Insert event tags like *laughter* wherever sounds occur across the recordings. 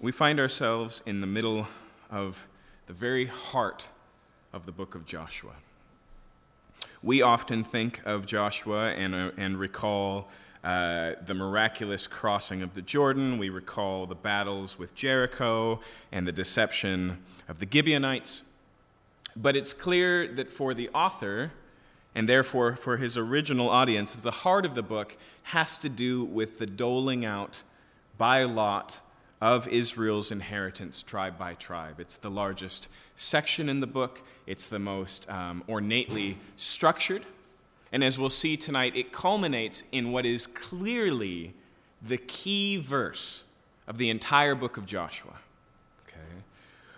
we find ourselves in the middle of the very heart of the book of Joshua. We often think of Joshua and, uh, and recall uh, the miraculous crossing of the Jordan. We recall the battles with Jericho and the deception of the Gibeonites. But it's clear that for the author, and therefore for his original audience, the heart of the book has to do with the doling out by lot of Israel's inheritance, tribe by tribe. It's the largest section in the book, it's the most um, ornately structured. And as we'll see tonight, it culminates in what is clearly the key verse of the entire book of Joshua. Okay.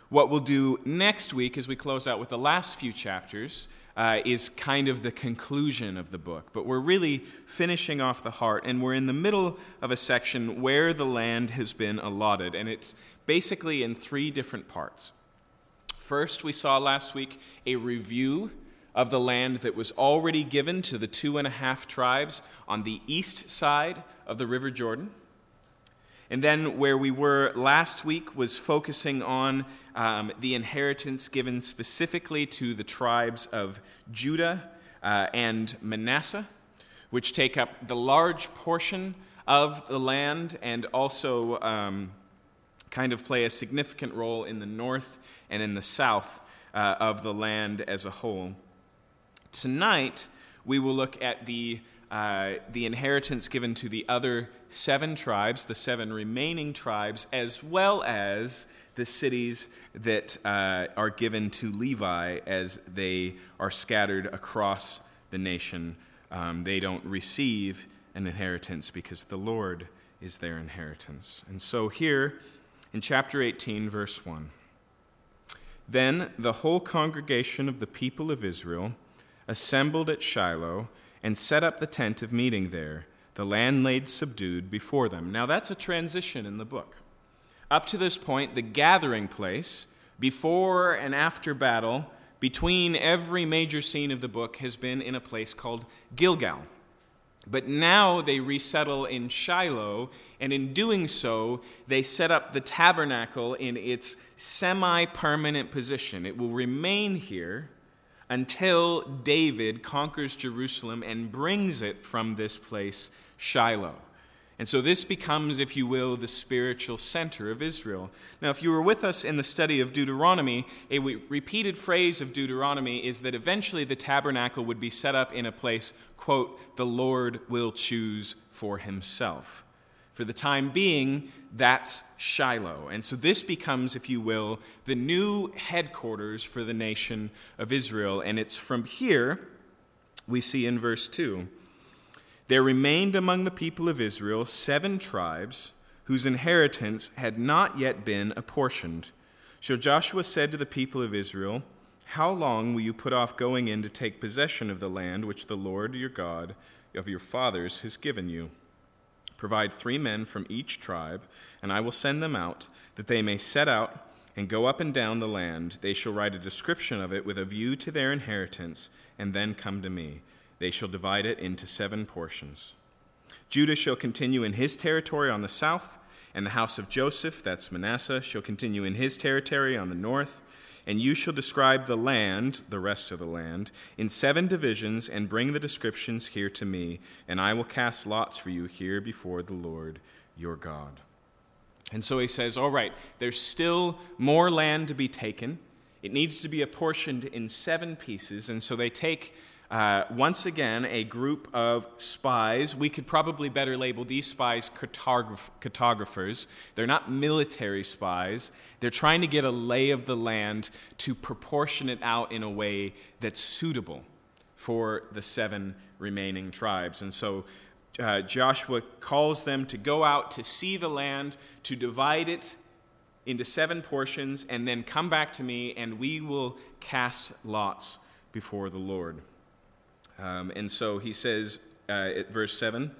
What we'll do next week as we close out with the last few chapters uh, is kind of the conclusion of the book. But we're really finishing off the heart, and we're in the middle of a section where the land has been allotted, and it's basically in three different parts. First, we saw last week a review of the land that was already given to the two and a half tribes on the east side of the River Jordan. And then, where we were last week was focusing on um, the inheritance given specifically to the tribes of Judah uh, and Manasseh, which take up the large portion of the land and also um, kind of play a significant role in the north and in the south uh, of the land as a whole. Tonight, we will look at the uh, the inheritance given to the other seven tribes, the seven remaining tribes, as well as the cities that uh, are given to Levi as they are scattered across the nation. Um, they don't receive an inheritance because the Lord is their inheritance. And so here in chapter 18, verse 1 Then the whole congregation of the people of Israel assembled at Shiloh and set up the tent of meeting there, the land laid subdued before them. Now, that's a transition in the book. Up to this point, the gathering place, before and after battle, between every major scene of the book, has been in a place called Gilgal. But now they resettle in Shiloh, and in doing so, they set up the tabernacle in its semi permanent position. It will remain here until David conquers Jerusalem and brings it from this place, Shiloh. And so this becomes, if you will, the spiritual center of Israel. Now, if you were with us in the study of Deuteronomy, a repeated phrase of Deuteronomy is that eventually the tabernacle would be set up in a place, quote, the Lord will choose for himself. For the time being, that's Shiloh. And so this becomes, if you will, the new headquarters for the nation of Israel. And it's from here we see in verse 2 there remained among the people of Israel seven tribes whose inheritance had not yet been apportioned. So Joshua said to the people of Israel, How long will you put off going in to take possession of the land which the Lord your God of your fathers has given you? Provide three men from each tribe, and I will send them out, that they may set out and go up and down the land. They shall write a description of it with a view to their inheritance, and then come to me. They shall divide it into seven portions. Judah shall continue in his territory on the south, and the house of Joseph, that's Manasseh, shall continue in his territory on the north and you shall describe the land, the rest of the land, in seven divisions, and bring the descriptions here to me, and I will cast lots for you here before the Lord your God. And so he says, All right, there's still more land to be taken. It needs to be apportioned in seven pieces. And so they take uh, once again, a group of spies. We could probably better label these spies cartograph- cartographers. They're not military spies. They're trying to get a lay of the land to proportion it out in a way that's suitable for the seven remaining tribes. And so uh, Joshua calls them to go out to see the land, to divide it into seven portions, and then come back to me, and we will cast lots before the Lord. Um, and so he says uh, at verse 7,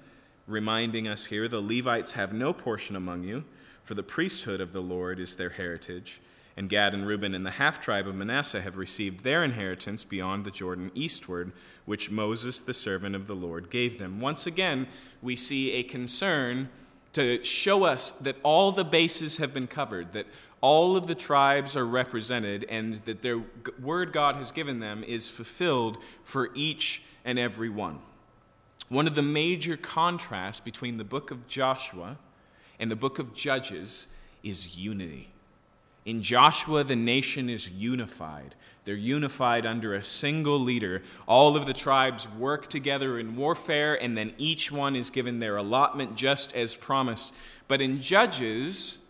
reminding us here the Levites have no portion among you, for the priesthood of the Lord is their heritage. And Gad and Reuben and the half tribe of Manasseh have received their inheritance beyond the Jordan eastward, which Moses, the servant of the Lord, gave them. Once again, we see a concern to show us that all the bases have been covered, that all of the tribes are represented, and that their word God has given them is fulfilled for each and every one. One of the major contrasts between the book of Joshua and the book of Judges is unity. In Joshua, the nation is unified. They're unified under a single leader. All of the tribes work together in warfare, and then each one is given their allotment just as promised. But in Judges,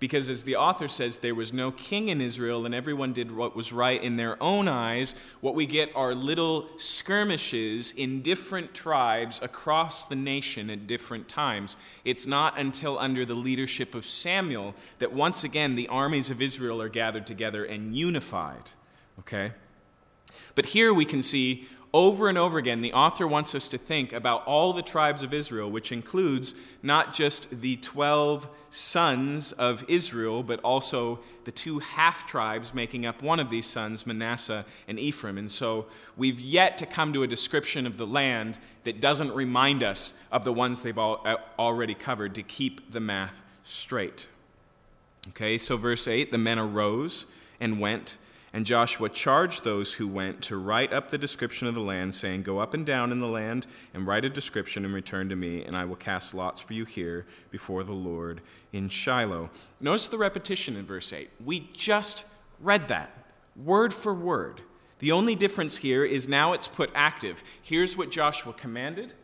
because, as the author says, there was no king in Israel and everyone did what was right in their own eyes. What we get are little skirmishes in different tribes across the nation at different times. It's not until under the leadership of Samuel that once again the armies of Israel are gathered together and unified. Okay? But here we can see over and over again, the author wants us to think about all the tribes of Israel, which includes not just the 12 sons of Israel, but also the two half tribes making up one of these sons, Manasseh and Ephraim. And so we've yet to come to a description of the land that doesn't remind us of the ones they've all, uh, already covered to keep the math straight. Okay, so verse 8 the men arose and went and Joshua charged those who went to write up the description of the land, saying, Go up and down in the land and write a description and return to me, and I will cast lots for you here before the Lord in Shiloh. Notice the repetition in verse 8. We just read that, word for word. The only difference here is now it's put active. Here's what Joshua commanded.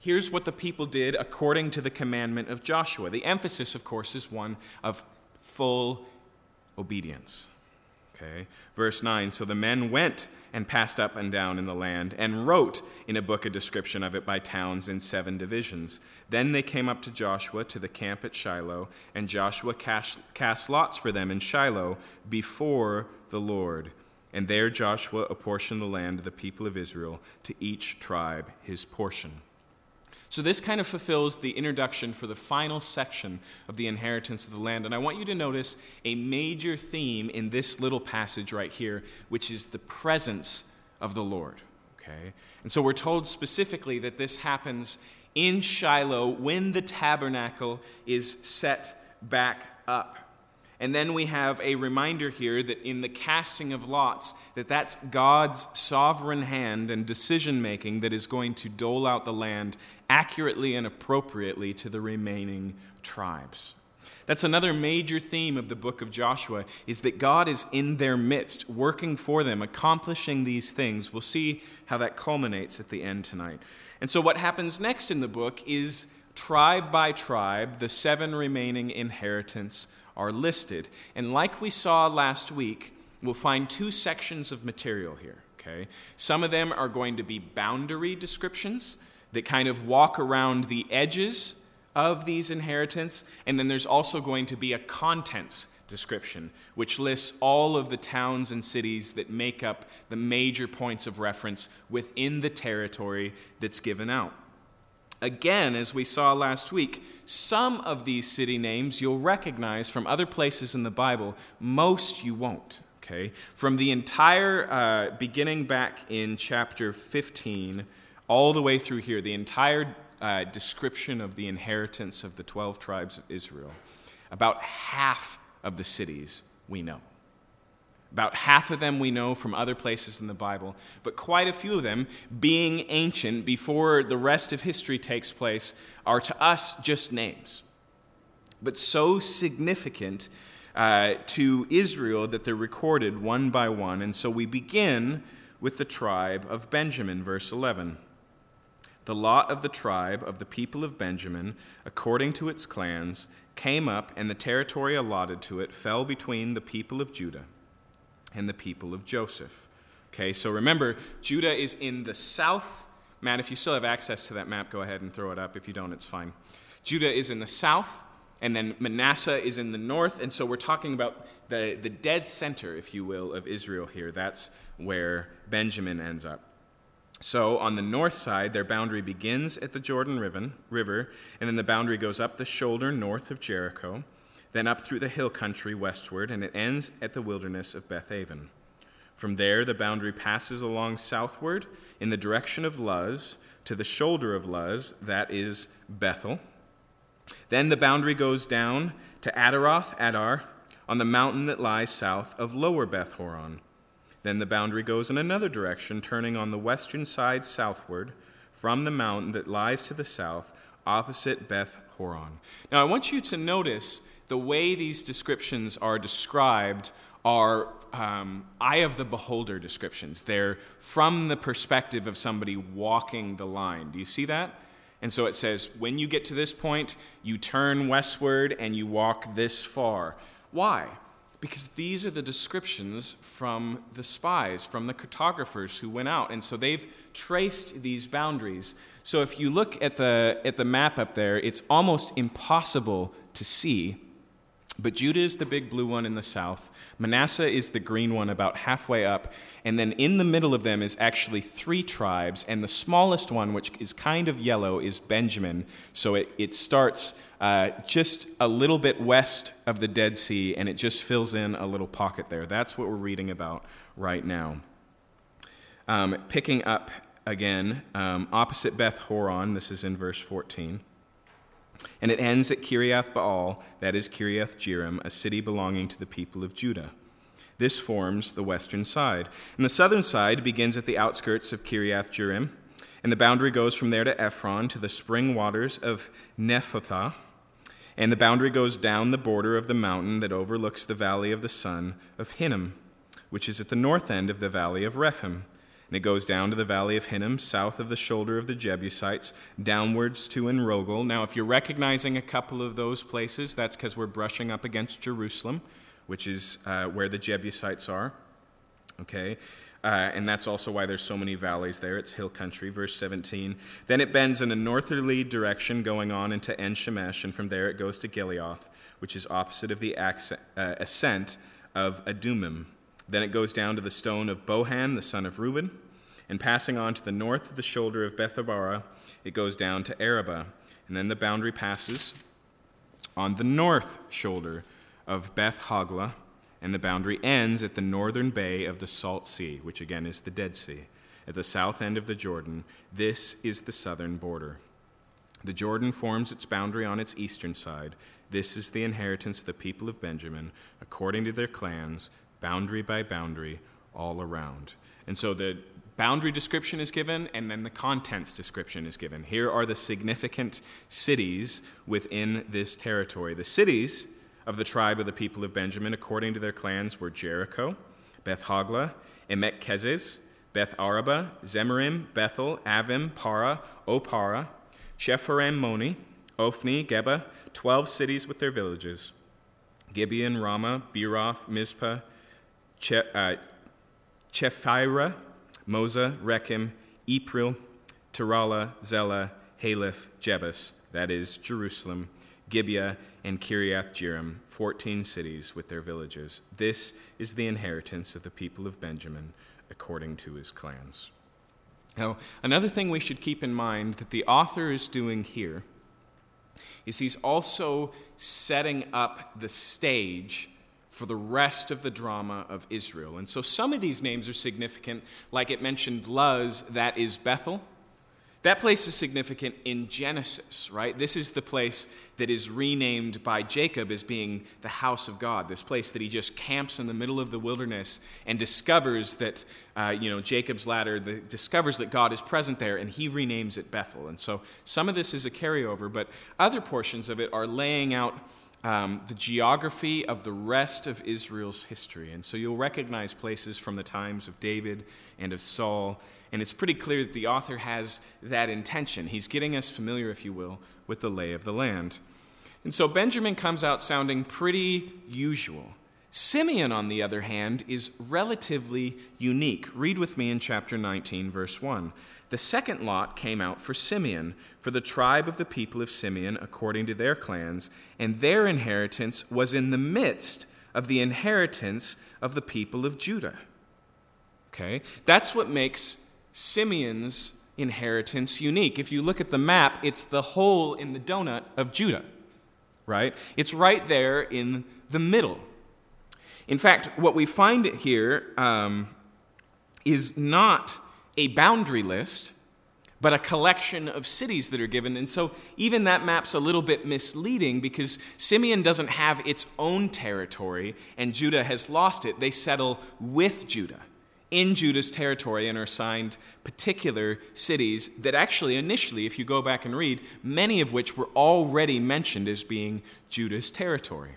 Here's what the people did according to the commandment of Joshua. The emphasis, of course, is one of full obedience. Okay. Verse 9 So the men went and passed up and down in the land and wrote in a book a description of it by towns in seven divisions. Then they came up to Joshua to the camp at Shiloh, and Joshua cast, cast lots for them in Shiloh before the Lord. And there Joshua apportioned the land to the people of Israel, to each tribe his portion. So, this kind of fulfills the introduction for the final section of the inheritance of the land. And I want you to notice a major theme in this little passage right here, which is the presence of the Lord. Okay? And so, we're told specifically that this happens in Shiloh when the tabernacle is set back up. And then we have a reminder here that in the casting of lots, that that's God's sovereign hand and decision making that is going to dole out the land accurately and appropriately to the remaining tribes. That's another major theme of the book of Joshua is that God is in their midst, working for them, accomplishing these things. We'll see how that culminates at the end tonight. And so what happens next in the book is tribe by tribe, the seven remaining inheritance are listed. And like we saw last week, we'll find two sections of material here. Okay? Some of them are going to be boundary descriptions that kind of walk around the edges of these inheritance, and then there's also going to be a contents description, which lists all of the towns and cities that make up the major points of reference within the territory that's given out. Again, as we saw last week, some of these city names you'll recognize from other places in the Bible, most you won't. Okay? From the entire uh, beginning back in chapter 15 all the way through here, the entire uh, description of the inheritance of the 12 tribes of Israel, about half of the cities we know. About half of them we know from other places in the Bible, but quite a few of them, being ancient before the rest of history takes place, are to us just names. But so significant uh, to Israel that they're recorded one by one. And so we begin with the tribe of Benjamin, verse 11. The lot of the tribe of the people of Benjamin, according to its clans, came up, and the territory allotted to it fell between the people of Judah and the people of Joseph. Okay, so remember, Judah is in the south. Matt, if you still have access to that map, go ahead and throw it up. If you don't, it's fine. Judah is in the south, and then Manasseh is in the north. And so we're talking about the, the dead center, if you will, of Israel here. That's where Benjamin ends up. So on the north side, their boundary begins at the Jordan River, and then the boundary goes up the shoulder north of Jericho then up through the hill country westward, and it ends at the wilderness of Bethaven. From there, the boundary passes along southward in the direction of Luz to the shoulder of Luz, that is Bethel. Then the boundary goes down to Adaroth Adar on the mountain that lies south of Lower Beth Horon. Then the boundary goes in another direction, turning on the western side southward from the mountain that lies to the south, opposite Beth Horon. Now, I want you to notice the way these descriptions are described are um, eye of the beholder descriptions. They're from the perspective of somebody walking the line. Do you see that? And so it says, when you get to this point, you turn westward and you walk this far. Why? Because these are the descriptions from the spies, from the cartographers who went out. And so they've traced these boundaries. So if you look at the, at the map up there, it's almost impossible to see but Judah is the big blue one in the south. Manasseh is the green one about halfway up. And then in the middle of them is actually three tribes. And the smallest one, which is kind of yellow, is Benjamin. So it, it starts uh, just a little bit west of the Dead Sea and it just fills in a little pocket there. That's what we're reading about right now. Um, picking up again, um, opposite Beth Horon, this is in verse 14. And it ends at Kiriath Baal, that is Kiriath Jearim, a city belonging to the people of Judah. This forms the western side. And the southern side begins at the outskirts of Kiriath Jearim, and the boundary goes from there to Ephron to the spring waters of Nephtoah. And the boundary goes down the border of the mountain that overlooks the valley of the son of Hinnom, which is at the north end of the valley of Rephaim and it goes down to the valley of Hinnom, south of the shoulder of the Jebusites, downwards to Enrogel. Now, if you're recognizing a couple of those places, that's because we're brushing up against Jerusalem, which is uh, where the Jebusites are. Okay? Uh, and that's also why there's so many valleys there. It's hill country. Verse 17. Then it bends in a northerly direction going on into En Shemesh, and from there it goes to Gileath, which is opposite of the uh, ascent of Adumim. Then it goes down to the stone of Bohan, the son of Reuben, and passing on to the north of the shoulder of Beth Arabah, it goes down to Arabah. And then the boundary passes on the north shoulder of Beth Hoglah, and the boundary ends at the northern bay of the Salt Sea, which again is the Dead Sea, at the south end of the Jordan. This is the southern border. The Jordan forms its boundary on its eastern side. This is the inheritance of the people of Benjamin, according to their clans, boundary by boundary, all around. And so the boundary description is given, and then the contents description is given. Here are the significant cities within this territory. The cities of the tribe of the people of Benjamin, according to their clans, were Jericho, Beth Hoglah, Emek Keziz, Beth Araba, Zemarim, Bethel, Avim, Para, Ophrah, Shepharam Moni, Ophni, Geba, twelve cities with their villages, Gibeon, Ramah, Beeroth, Mizpah, che, uh, Chephirah, Moza, Rechem, Epril, Terala, Zela, Haeleph, Jebus, that is Jerusalem, Gibeah, and Kiriath Jearim, 14 cities with their villages. This is the inheritance of the people of Benjamin according to his clans. Now, another thing we should keep in mind that the author is doing here is he's also setting up the stage for the rest of the drama of Israel. And so some of these names are significant, like it mentioned Luz, that is Bethel. That place is significant in Genesis, right? This is the place that is renamed by Jacob as being the house of God, this place that he just camps in the middle of the wilderness and discovers that, uh, you know, Jacob's ladder, the, discovers that God is present there, and he renames it Bethel. And so some of this is a carryover, but other portions of it are laying out um, the geography of the rest of Israel's history. And so you'll recognize places from the times of David and of Saul. And it's pretty clear that the author has that intention. He's getting us familiar, if you will, with the lay of the land. And so Benjamin comes out sounding pretty usual. Simeon, on the other hand, is relatively unique. Read with me in chapter 19, verse 1. The second lot came out for Simeon, for the tribe of the people of Simeon, according to their clans, and their inheritance was in the midst of the inheritance of the people of Judah. Okay? That's what makes Simeon's inheritance unique. If you look at the map, it's the hole in the donut of Judah, right? It's right there in the middle. In fact, what we find here um, is not a boundary list, but a collection of cities that are given. And so even that map's a little bit misleading because Simeon doesn't have its own territory and Judah has lost it. They settle with Judah in Judah's territory and are assigned particular cities that actually, initially, if you go back and read, many of which were already mentioned as being Judah's territory.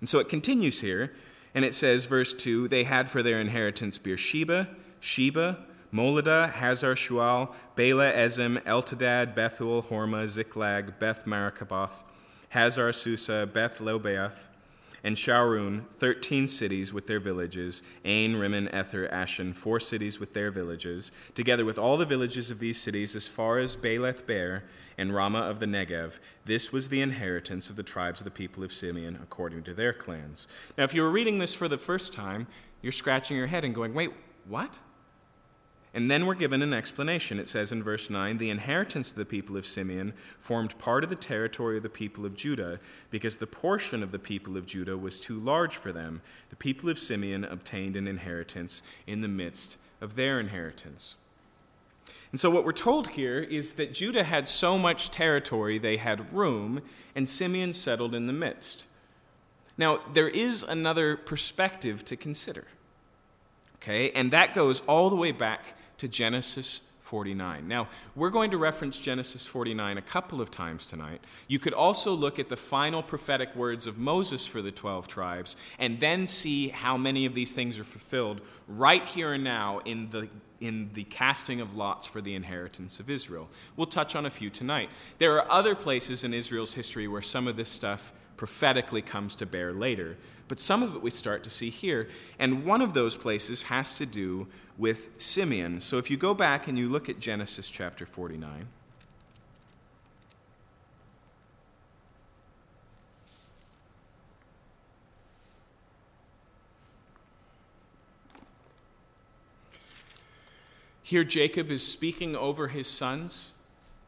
And so it continues here, and it says, verse 2 they had for their inheritance Beersheba, Sheba, Moladah, Hazar Shual, Bela, Ezem, Eltolad, Bethuel, Hormah, Ziklag, Beth Marcaboth, Hazar Susa, Beth Lebaoth, and Sharuhen, thirteen cities with their villages, Ain, Rimmon, Ether, Ashan, four cities with their villages, together with all the villages of these cities as far as Baalath Beer and Ramah of the Negev. This was the inheritance of the tribes of the people of Simeon according to their clans. Now, if you were reading this for the first time, you're scratching your head and going, wait, what? And then we're given an explanation. It says in verse 9 the inheritance of the people of Simeon formed part of the territory of the people of Judah because the portion of the people of Judah was too large for them. The people of Simeon obtained an inheritance in the midst of their inheritance. And so, what we're told here is that Judah had so much territory, they had room, and Simeon settled in the midst. Now, there is another perspective to consider. Okay, and that goes all the way back to Genesis 49. Now, we're going to reference Genesis 49 a couple of times tonight. You could also look at the final prophetic words of Moses for the 12 tribes and then see how many of these things are fulfilled right here and now in the in the casting of lots for the inheritance of Israel. We'll touch on a few tonight. There are other places in Israel's history where some of this stuff prophetically comes to bear later. But some of it we start to see here. And one of those places has to do with Simeon. So if you go back and you look at Genesis chapter 49. Here, Jacob is speaking over his sons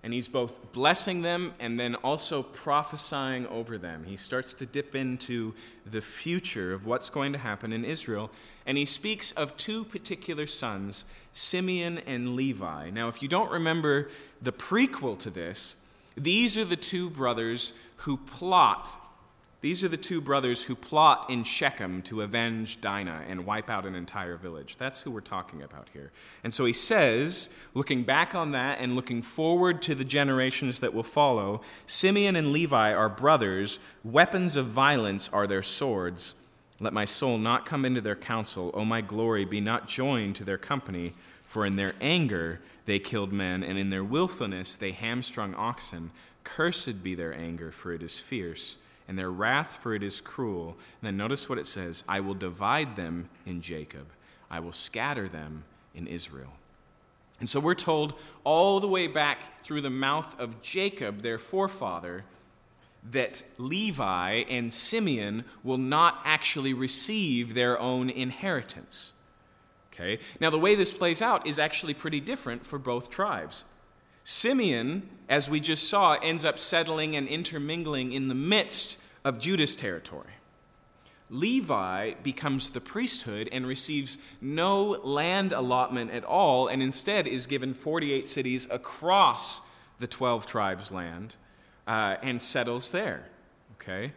and he's both blessing them and then also prophesying over them. He starts to dip into the future of what's going to happen in Israel, and he speaks of two particular sons, Simeon and Levi. Now, if you don't remember the prequel to this, these are the two brothers who plot these are the two brothers who plot in Shechem to avenge Dinah and wipe out an entire village. That's who we're talking about here. And so he says, looking back on that and looking forward to the generations that will follow, Simeon and Levi are brothers, weapons of violence are their swords. Let my soul not come into their counsel, O my glory, be not joined to their company, for in their anger they killed men, and in their wilfulness they hamstrung oxen. Cursed be their anger, for it is fierce and their wrath, for it is cruel. And then notice what it says I will divide them in Jacob, I will scatter them in Israel. And so we're told all the way back through the mouth of Jacob, their forefather, that Levi and Simeon will not actually receive their own inheritance. Okay? Now, the way this plays out is actually pretty different for both tribes. Simeon, as we just saw, ends up settling and intermingling in the midst of Judah's territory. Levi becomes the priesthood and receives no land allotment at all, and instead is given 48 cities across the 12 tribes' land uh, and settles there. Okay?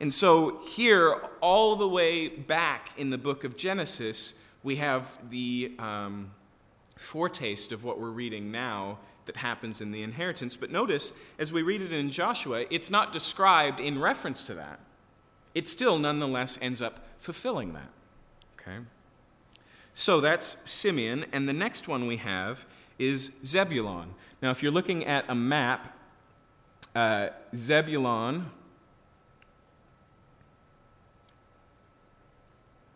And so, here, all the way back in the book of Genesis, we have the um, foretaste of what we're reading now that happens in the inheritance. But notice, as we read it in Joshua, it's not described in reference to that. It still nonetheless ends up fulfilling that. Okay? So that's Simeon, and the next one we have is Zebulun. Now, if you're looking at a map, uh, Zebulun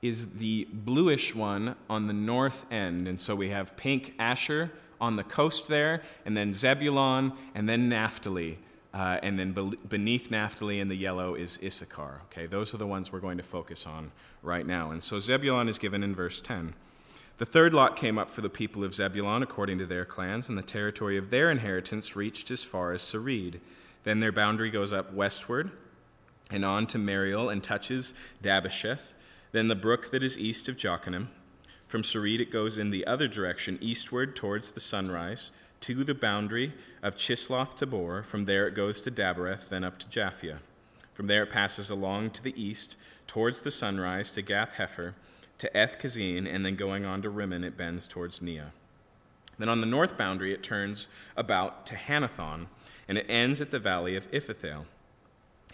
is the bluish one on the north end. And so we have pink Asher, on the coast there, and then Zebulun, and then Naphtali. Uh, and then be- beneath Naphtali in the yellow is Issachar. Okay, those are the ones we're going to focus on right now. And so Zebulun is given in verse 10. The third lot came up for the people of Zebulun according to their clans, and the territory of their inheritance reached as far as Sarid. Then their boundary goes up westward and on to Mariel and touches Dabbesheth, then the brook that is east of Jokneam. From Sarid, it goes in the other direction, eastward towards the sunrise, to the boundary of Chisloth Tabor. From there it goes to Daberath, then up to Japhia. From there it passes along to the east, towards the sunrise, to Gath Hepher, to Eth Kazin, and then going on to Rimmon, it bends towards Neah. Then on the north boundary, it turns about to Hanathon, and it ends at the valley of Iphtahel.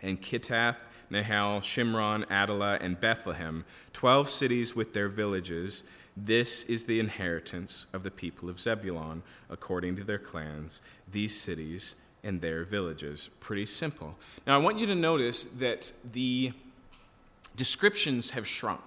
And Kitath, Nahal, Shimron, Adela, and Bethlehem, twelve cities with their villages, this is the inheritance of the people of Zebulun, according to their clans, these cities and their villages. Pretty simple. Now, I want you to notice that the descriptions have shrunk.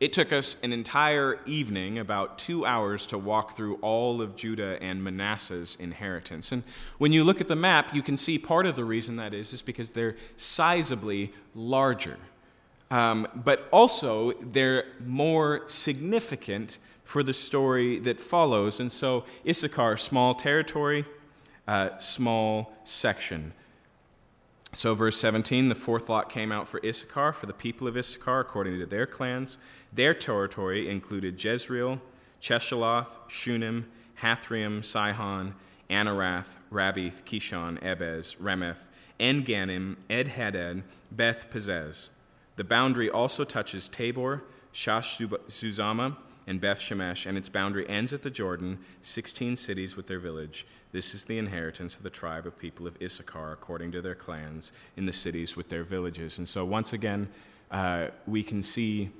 It took us an entire evening, about two hours, to walk through all of Judah and Manasseh's inheritance. And when you look at the map, you can see part of the reason that is, is because they're sizably larger. Um, but also, they're more significant for the story that follows. And so, Issachar, small territory, uh, small section. So, verse 17 the fourth lot came out for Issachar, for the people of Issachar, according to their clans. Their territory included Jezreel, Cheshaloth, Shunem, Hapharaim, Sihon, Anarath, Rabith, Kishon, Ebez, Remeth, En Ganim, Ed Hadad, Beth Pazez. The boundary also touches Tabor, Shash Zuzama, and Beth Shemesh, and its boundary ends at the Jordan, 16 cities with their village. This is the inheritance of the tribe of people of Issachar, according to their clans, in the cities with their villages. And so, once again, uh, we can see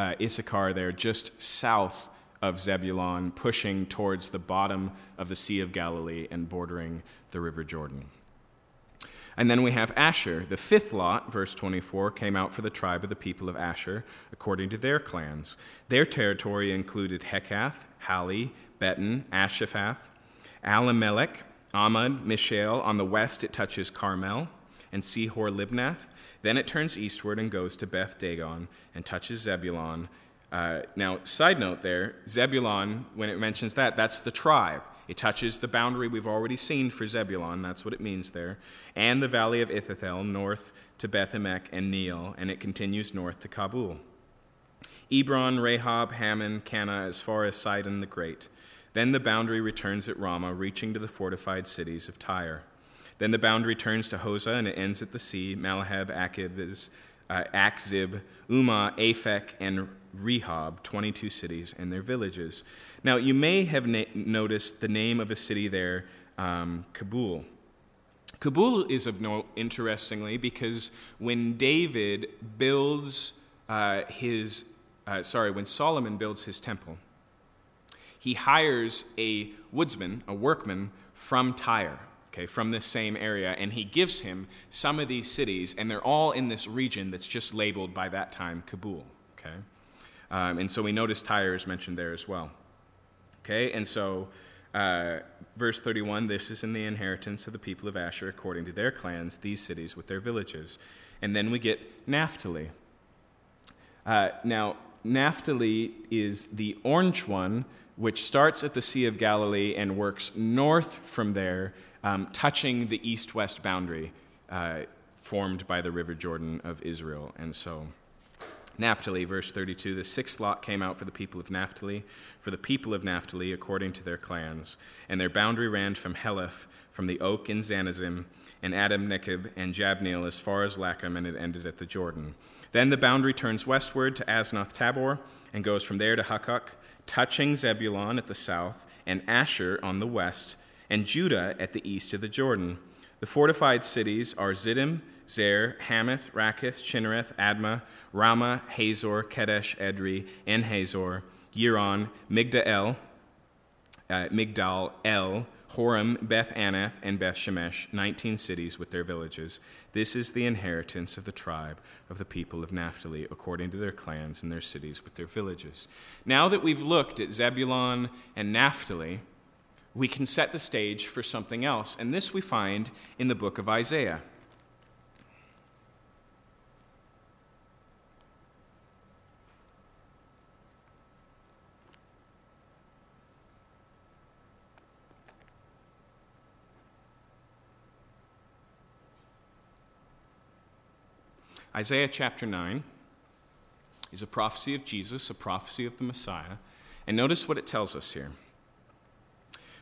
uh, Issachar there just south of Zebulun, pushing towards the bottom of the Sea of Galilee and bordering the River Jordan. And then we have Asher. The fifth lot, verse 24, came out for the tribe of the people of Asher, according to their clans. Their territory included Helkath, Hali, Beton, Ashaphath, Allammelech, Amad, Mishael. On the west, it touches Carmel and Shihor Libnath. Then it turns eastward and goes to Beth Dagon and touches Zebulun. Uh, now, side note there, Zebulun, when it mentions that, that's the tribe. It touches the boundary we've already seen for Zebulun, that's what it means there, and the valley of Iphtahel, north to Bethemek and Neiel, and it continues north to Kabul. Ebron, Rehob, Hammon, Cana, as far as Sidon the Great. Then the boundary returns at Ramah, reaching to the fortified cities of Tyre. Then the boundary turns to Hosah, and it ends at the sea, Mahalab, Akib, uh, Akzib, Umah, Aphek, and Rehob, 22 cities and their villages. Now, you may have na- noticed the name of a city there, um, Kabul. Kabul is of note, interestingly, because when David builds uh, his, uh, sorry, when Solomon builds his temple, he hires a woodsman, a workman from Tyre, okay, from this same area, and he gives him some of these cities, and they're all in this region that's just labeled by that time Kabul, okay? Um, and so we notice Tyre is mentioned there as well. Okay, and so uh, verse 31 this is in the inheritance of the people of Asher according to their clans, these cities with their villages. And then we get Naphtali. Uh, now, Naphtali is the orange one, which starts at the Sea of Galilee and works north from there, um, touching the east west boundary uh, formed by the River Jordan of Israel. And so. Naphtali, verse 32 The sixth lot came out for the people of Naphtali, for the people of Naphtali according to their clans. And their boundary ran from Heleph, from the oak in Zanazim, and Adam Nekeb, and Jabneel as far as Lacham, and it ended at the Jordan. Then the boundary turns westward to Aznoth Tabor, and goes from there to Hukkok, touching Zebulun at the south, and Asher on the west, and Judah at the east of the Jordan. The fortified cities are Ziddim, Zer, Hamath, Rakith, Chinnereth, Admah, Ramah, Hazor, Kedesh, Edrei, and Hazor, Yiron, Migdal, uh, Migdal, El, Horem, Beth Anath, and Beth Shemesh, 19 cities with their villages. This is the inheritance of the tribe of the people of Naphtali, according to their clans and their cities with their villages. Now that we've looked at Zebulun and Naphtali, we can set the stage for something else, and this we find in the book of Isaiah. Isaiah chapter 9 is a prophecy of Jesus, a prophecy of the Messiah. And notice what it tells us here.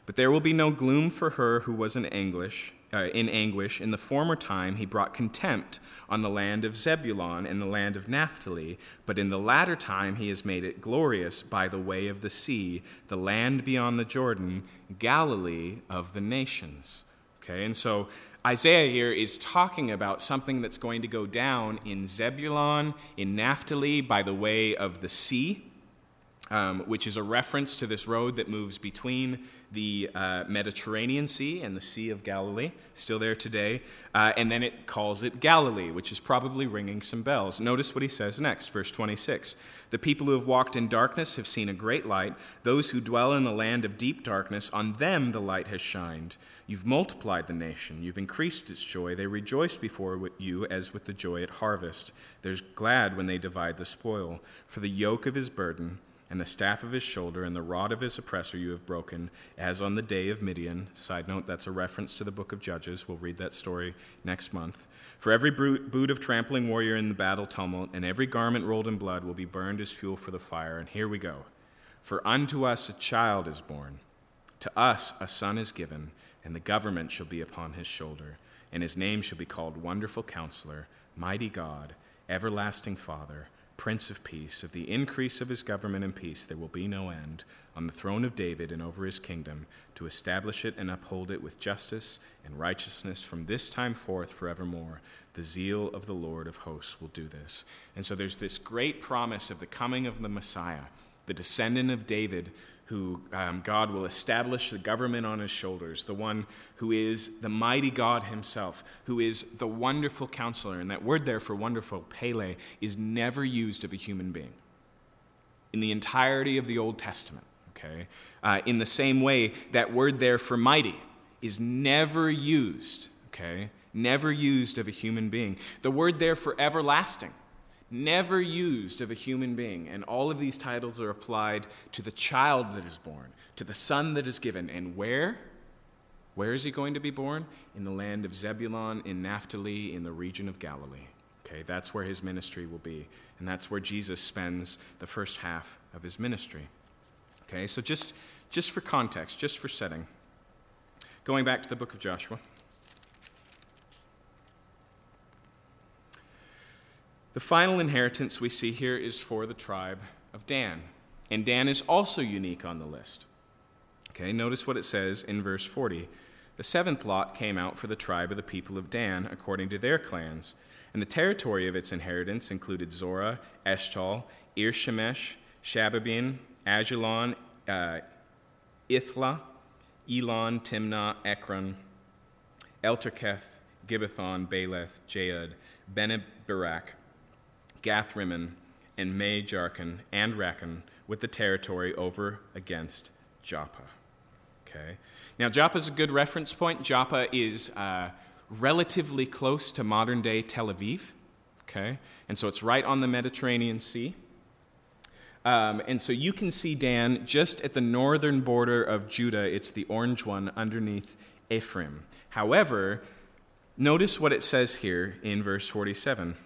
But there will be no gloom for her who was in anguish. Uh, in anguish, in the former time he brought contempt on the land of Zebulun and the land of Naphtali, but in the latter time he has made it glorious by the way of the sea, the land beyond the Jordan, Galilee of the nations. Okay, and so Isaiah here is talking about something that's going to go down in Zebulun, in Naphtali, by the way of the sea um, which is a reference to this road that moves between the uh, Mediterranean Sea and the Sea of Galilee, still there today. Uh, and then it calls it Galilee, which is probably ringing some bells. Notice what he says next, verse 26. The people who have walked in darkness have seen a great light. Those who dwell in the land of deep darkness, on them the light has shined. You've multiplied the nation, you've increased its joy. They rejoice before you as with the joy at harvest. They're glad when they divide the spoil. For the yoke of his burden, and the staff of his shoulder and the rod of his oppressor you have broken, as on the day of Midian. Side note, that's a reference to the book of Judges. We'll read that story next month. For every boot of trampling warrior in the battle tumult, and every garment rolled in blood will be burned as fuel for the fire. And here we go. For unto us a child is born, to us a son is given, and the government shall be upon his shoulder, and his name shall be called Wonderful Counselor, Mighty God, Everlasting Father Prince of Peace. Of the increase of his government and peace there will be no end on the throne of David and over his kingdom, to establish it and uphold it with justice and righteousness from this time forth forevermore. The zeal of the Lord of hosts will do this. And so there's this great promise of the coming of the Messiah, the descendant of David who um, God will establish the government on his shoulders, the one who is the mighty God himself, who is the wonderful counselor. And that word there for wonderful, Pele, is never used of a human being in the entirety of the Old Testament. Okay? Uh, in the same way, that word there for mighty is never used, okay? Never used of a human being. The word there for everlasting never used of a human being. And all of these titles are applied to the child that is born, to the son that is given. And where? Where is he going to be born? In the land of Zebulun, in Naphtali, in the region of Galilee. Okay, that's where his ministry will be. And that's where Jesus spends the first half of his ministry. Okay, so just, just for context, just for setting, going back to the book of Joshua. The final inheritance we see here is for the tribe of Dan. And Dan is also unique on the list. Okay, notice what it says in verse 40. The seventh lot came out for the tribe of the people of Dan according to their clans. And the territory of its inheritance included Zorah, Eshtaol, Ir-shemesh, Shabbabin, Aijalon, uh, Ithlah, Elon, Timnah, Ekron, Elterketh, Gibbethon, Baalath, Jaad, Bene-berak, Gath-rimmon, and May and Rakan with the territory over against Joppa. Okay. Now, Joppa is a good reference point. Joppa is uh, relatively close to modern day Tel Aviv. Okay. And so it's right on the Mediterranean Sea. Um, and so you can see Dan just at the northern border of Judah. It's the orange one underneath Ephraim. However, notice what it says here in verse 47.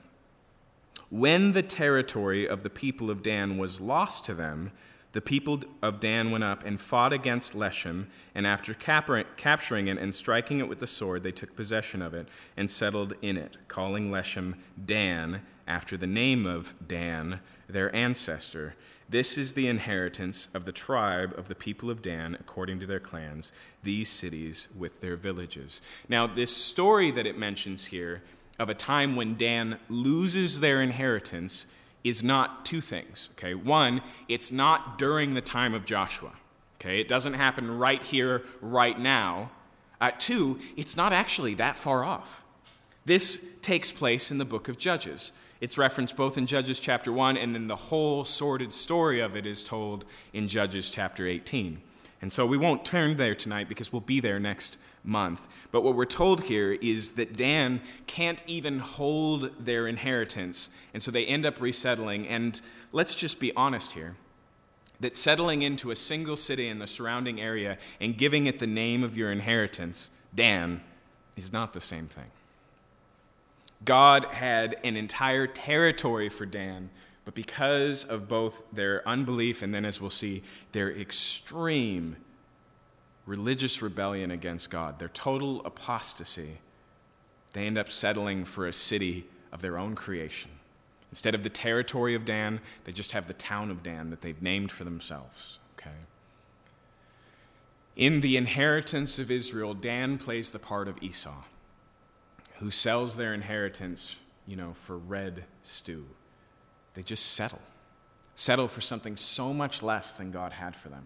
When the territory of the people of Dan was lost to them, the people of Dan went up and fought against Leshem, and after capturing it and striking it with the sword, they took possession of it and settled in it, calling Leshem Dan, after the name of Dan, their ancestor. This is the inheritance of the tribe of the people of Dan, according to their clans, these cities with their villages. Now, this story that it mentions here of a time when Dan loses their inheritance is not two things. Okay, one, it's not during the time of Joshua. Okay, it doesn't happen right here, right now. Uh, two, it's not actually that far off. This takes place in the book of Judges. It's referenced both in Judges chapter 1 and then the whole sordid story of it is told in Judges chapter 18. And so we won't turn there tonight because we'll be there next month. But what we're told here is that Dan can't even hold their inheritance, and so they end up resettling. And let's just be honest here that settling into a single city in the surrounding area and giving it the name of your inheritance, Dan, is not the same thing. God had an entire territory for Dan, but because of both their unbelief and then, as we'll see, their extreme religious rebellion against God, their total apostasy, they end up settling for a city of their own creation. Instead of the territory of Dan, they just have the town of Dan that they've named for themselves. Okay? In the inheritance of Israel, Dan plays the part of Esau, who sells their inheritance, you know, for red stew. They just settle. Settle for something so much less than God had for them.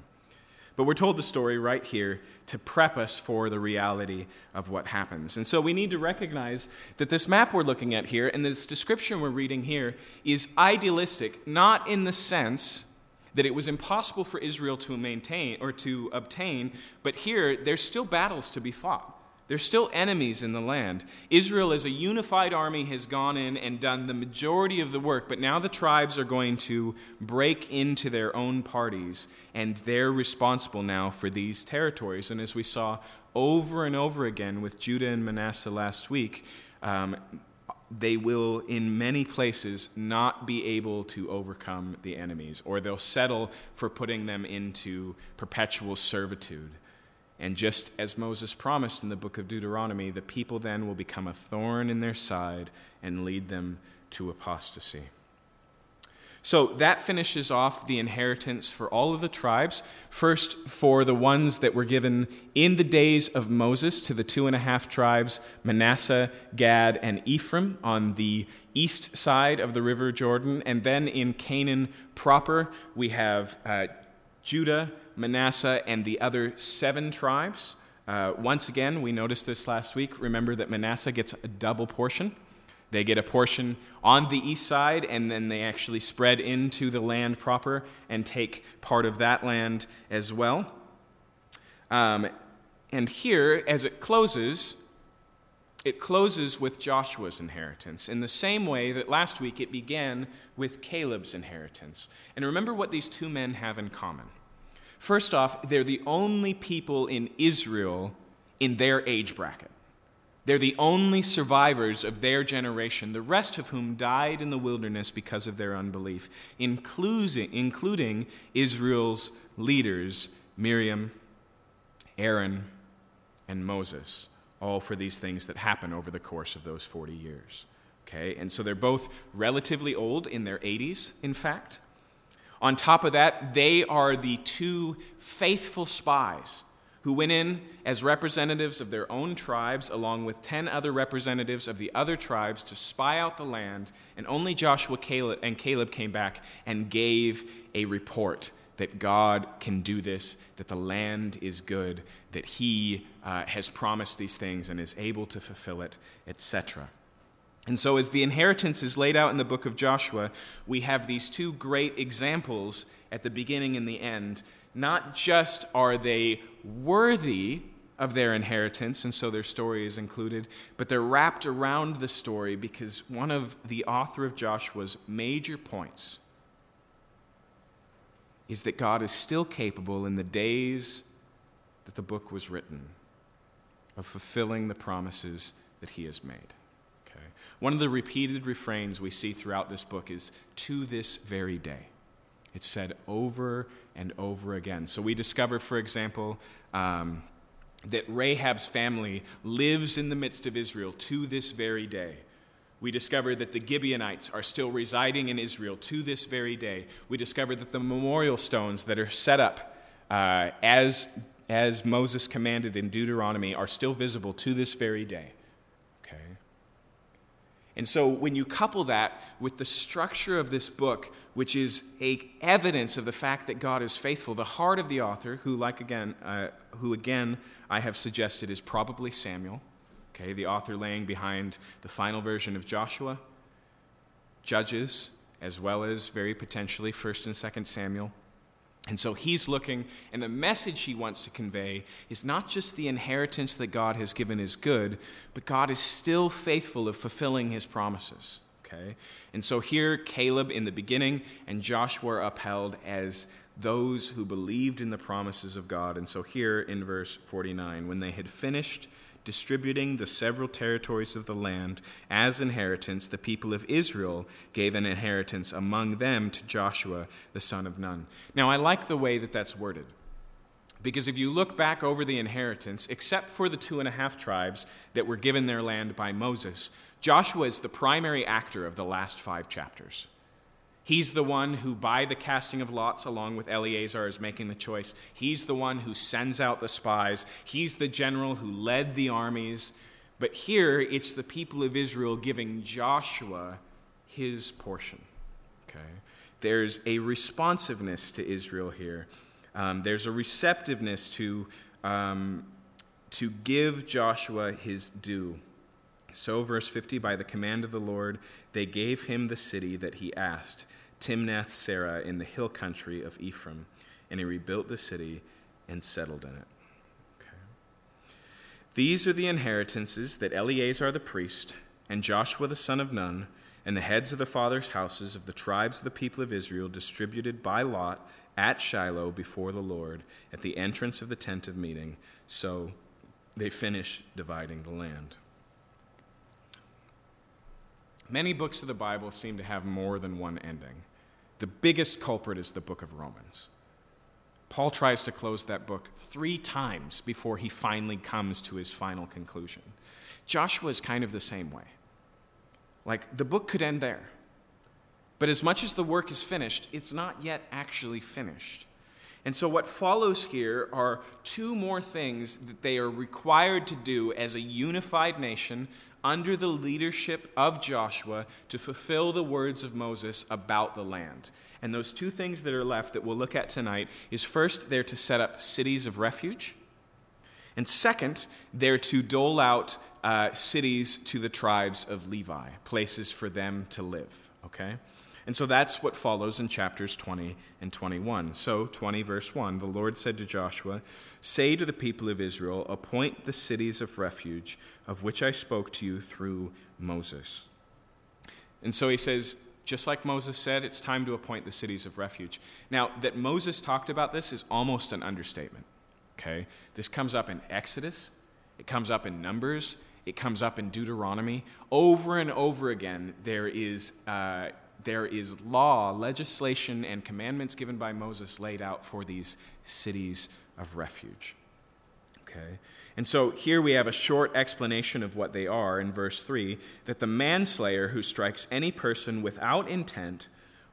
But we're told the story right here to prep us for the reality of what happens. And so we need to recognize that this map we're looking at here and this description we're reading here is idealistic, not in the sense that it was impossible for Israel to maintain or to obtain, but here there's still battles to be fought. There's still enemies in the land. Israel, as a unified army, has gone in and done the majority of the work, but now the tribes are going to break into their own parties, and they're responsible now for these territories. And as we saw over and over again with Judah and Manasseh last week, um, they will, in many places, not be able to overcome the enemies, or they'll settle for putting them into perpetual servitude. And just as Moses promised in the book of Deuteronomy, the people then will become a thorn in their side and lead them to apostasy. So that finishes off the inheritance for all of the tribes. First, for the ones that were given in the days of Moses to the two and a half tribes Manasseh, Gad, and Ephraim on the east side of the river Jordan. And then in Canaan proper, we have uh, Judah, Manasseh, and the other seven tribes. Uh, once again, we noticed this last week. Remember that Manasseh gets a double portion. They get a portion on the east side, and then they actually spread into the land proper and take part of that land as well. Um, and here, as it closes, it closes with Joshua's inheritance in the same way that last week it began with Caleb's inheritance. And remember what these two men have in common. First off, they're the only people in Israel in their age bracket. They're the only survivors of their generation, the rest of whom died in the wilderness because of their unbelief, including, Israel's leaders, Miriam, Aaron, and Moses, all for these things that happen over the course of those 40 years. Okay, and so they're both relatively old, in their 80s, in fact. On top of that, they are the two faithful spies who went in as representatives of their own tribes, along with 10 other representatives of the other tribes, to spy out the land. And only Joshua Caleb, and Caleb came back and gave a report that God can do this, that the land is good, that He uh, has promised these things and is able to fulfill it, etc. And so, as the inheritance is laid out in the book of Joshua, we have these two great examples at the beginning and the end not just are they worthy of their inheritance, and so their story is included, but they're wrapped around the story because one of the author of Joshua's major points is that God is still capable in the days that the book was written of fulfilling the promises that he has made. Okay. One of the repeated refrains we see throughout this book is to this very day. It's said over and over again. So we discover, for example, um, that Rahab's family lives in the midst of Israel to this very day. We discover that the Gibeonites are still residing in Israel to this very day. We discover that the memorial stones that are set up uh, as, as Moses commanded in Deuteronomy are still visible to this very day. And so when you couple that with the structure of this book, which is a evidence of the fact that God is faithful, the heart of the author, who like again, uh, who again I have suggested is probably Samuel, okay, the author laying behind the final version of Joshua, Judges, as well as very potentially First and Second Samuel. And so he's looking, and the message he wants to convey is not just the inheritance that God has given is good, but God is still faithful of fulfilling his promises. Okay? And so here, Caleb in the beginning and Joshua are upheld as those who believed in the promises of God. And so here in verse 49, when they had finished distributing the several territories of the land as inheritance, the people of Israel gave an inheritance among them to Joshua, the son of Nun. Now, I like the way that that's worded Because if you look back over the inheritance, except for the two and a half tribes that were given their land by Moses, Joshua is the primary actor of the last five chapters. He's the one who, by the casting of lots, along with Eleazar, is making the choice. He's the one who sends out the spies. He's the general who led the armies. But here, it's the people of Israel giving Joshua his portion. Okay? There's a responsiveness to Israel here. Um, there's a receptiveness to, um, to give Joshua his due. So, verse 50 by the command of the Lord, they gave him the city that he asked, Timnath Serah, in the hill country of Ephraim. And he rebuilt the city and settled in it. Okay. These are the inheritances that Eleazar the priest and Joshua the son of Nun and the heads of the fathers' houses of the tribes of the people of Israel distributed by lot at Shiloh before the Lord at the entrance of the tent of meeting. So they finish dividing the land. Many books of the Bible seem to have more than one ending. The biggest culprit is the book of Romans. Paul tries to close that book three times before he finally comes to his final conclusion. Joshua is kind of the same way. Like, the book could end there. But as much as the work is finished, it's not yet actually finished. And so, what follows here are two more things that they are required to do as a unified nation under the leadership of Joshua to fulfill the words of Moses about the land. And those two things that are left that we'll look at tonight is first, they're to set up cities of refuge. And second, they're to dole out uh, cities to the tribes of Levi, places for them to live. Okay? And so that's what follows in chapters 20 and 21. So, 20, verse 1 the Lord said to Joshua, Say to the people of Israel, appoint the cities of refuge of which I spoke to you through Moses. And so he says, just like Moses said, it's time to appoint the cities of refuge. Now, that Moses talked about this is almost an understatement. Okay? This comes up in Exodus, it comes up in Numbers, it comes up in Deuteronomy. Over and over again, there is. Uh, there is law, legislation, and commandments given by Moses laid out for these cities of refuge. Okay? And so here we have a short explanation of what they are in verse 3 that the manslayer who strikes any person without intent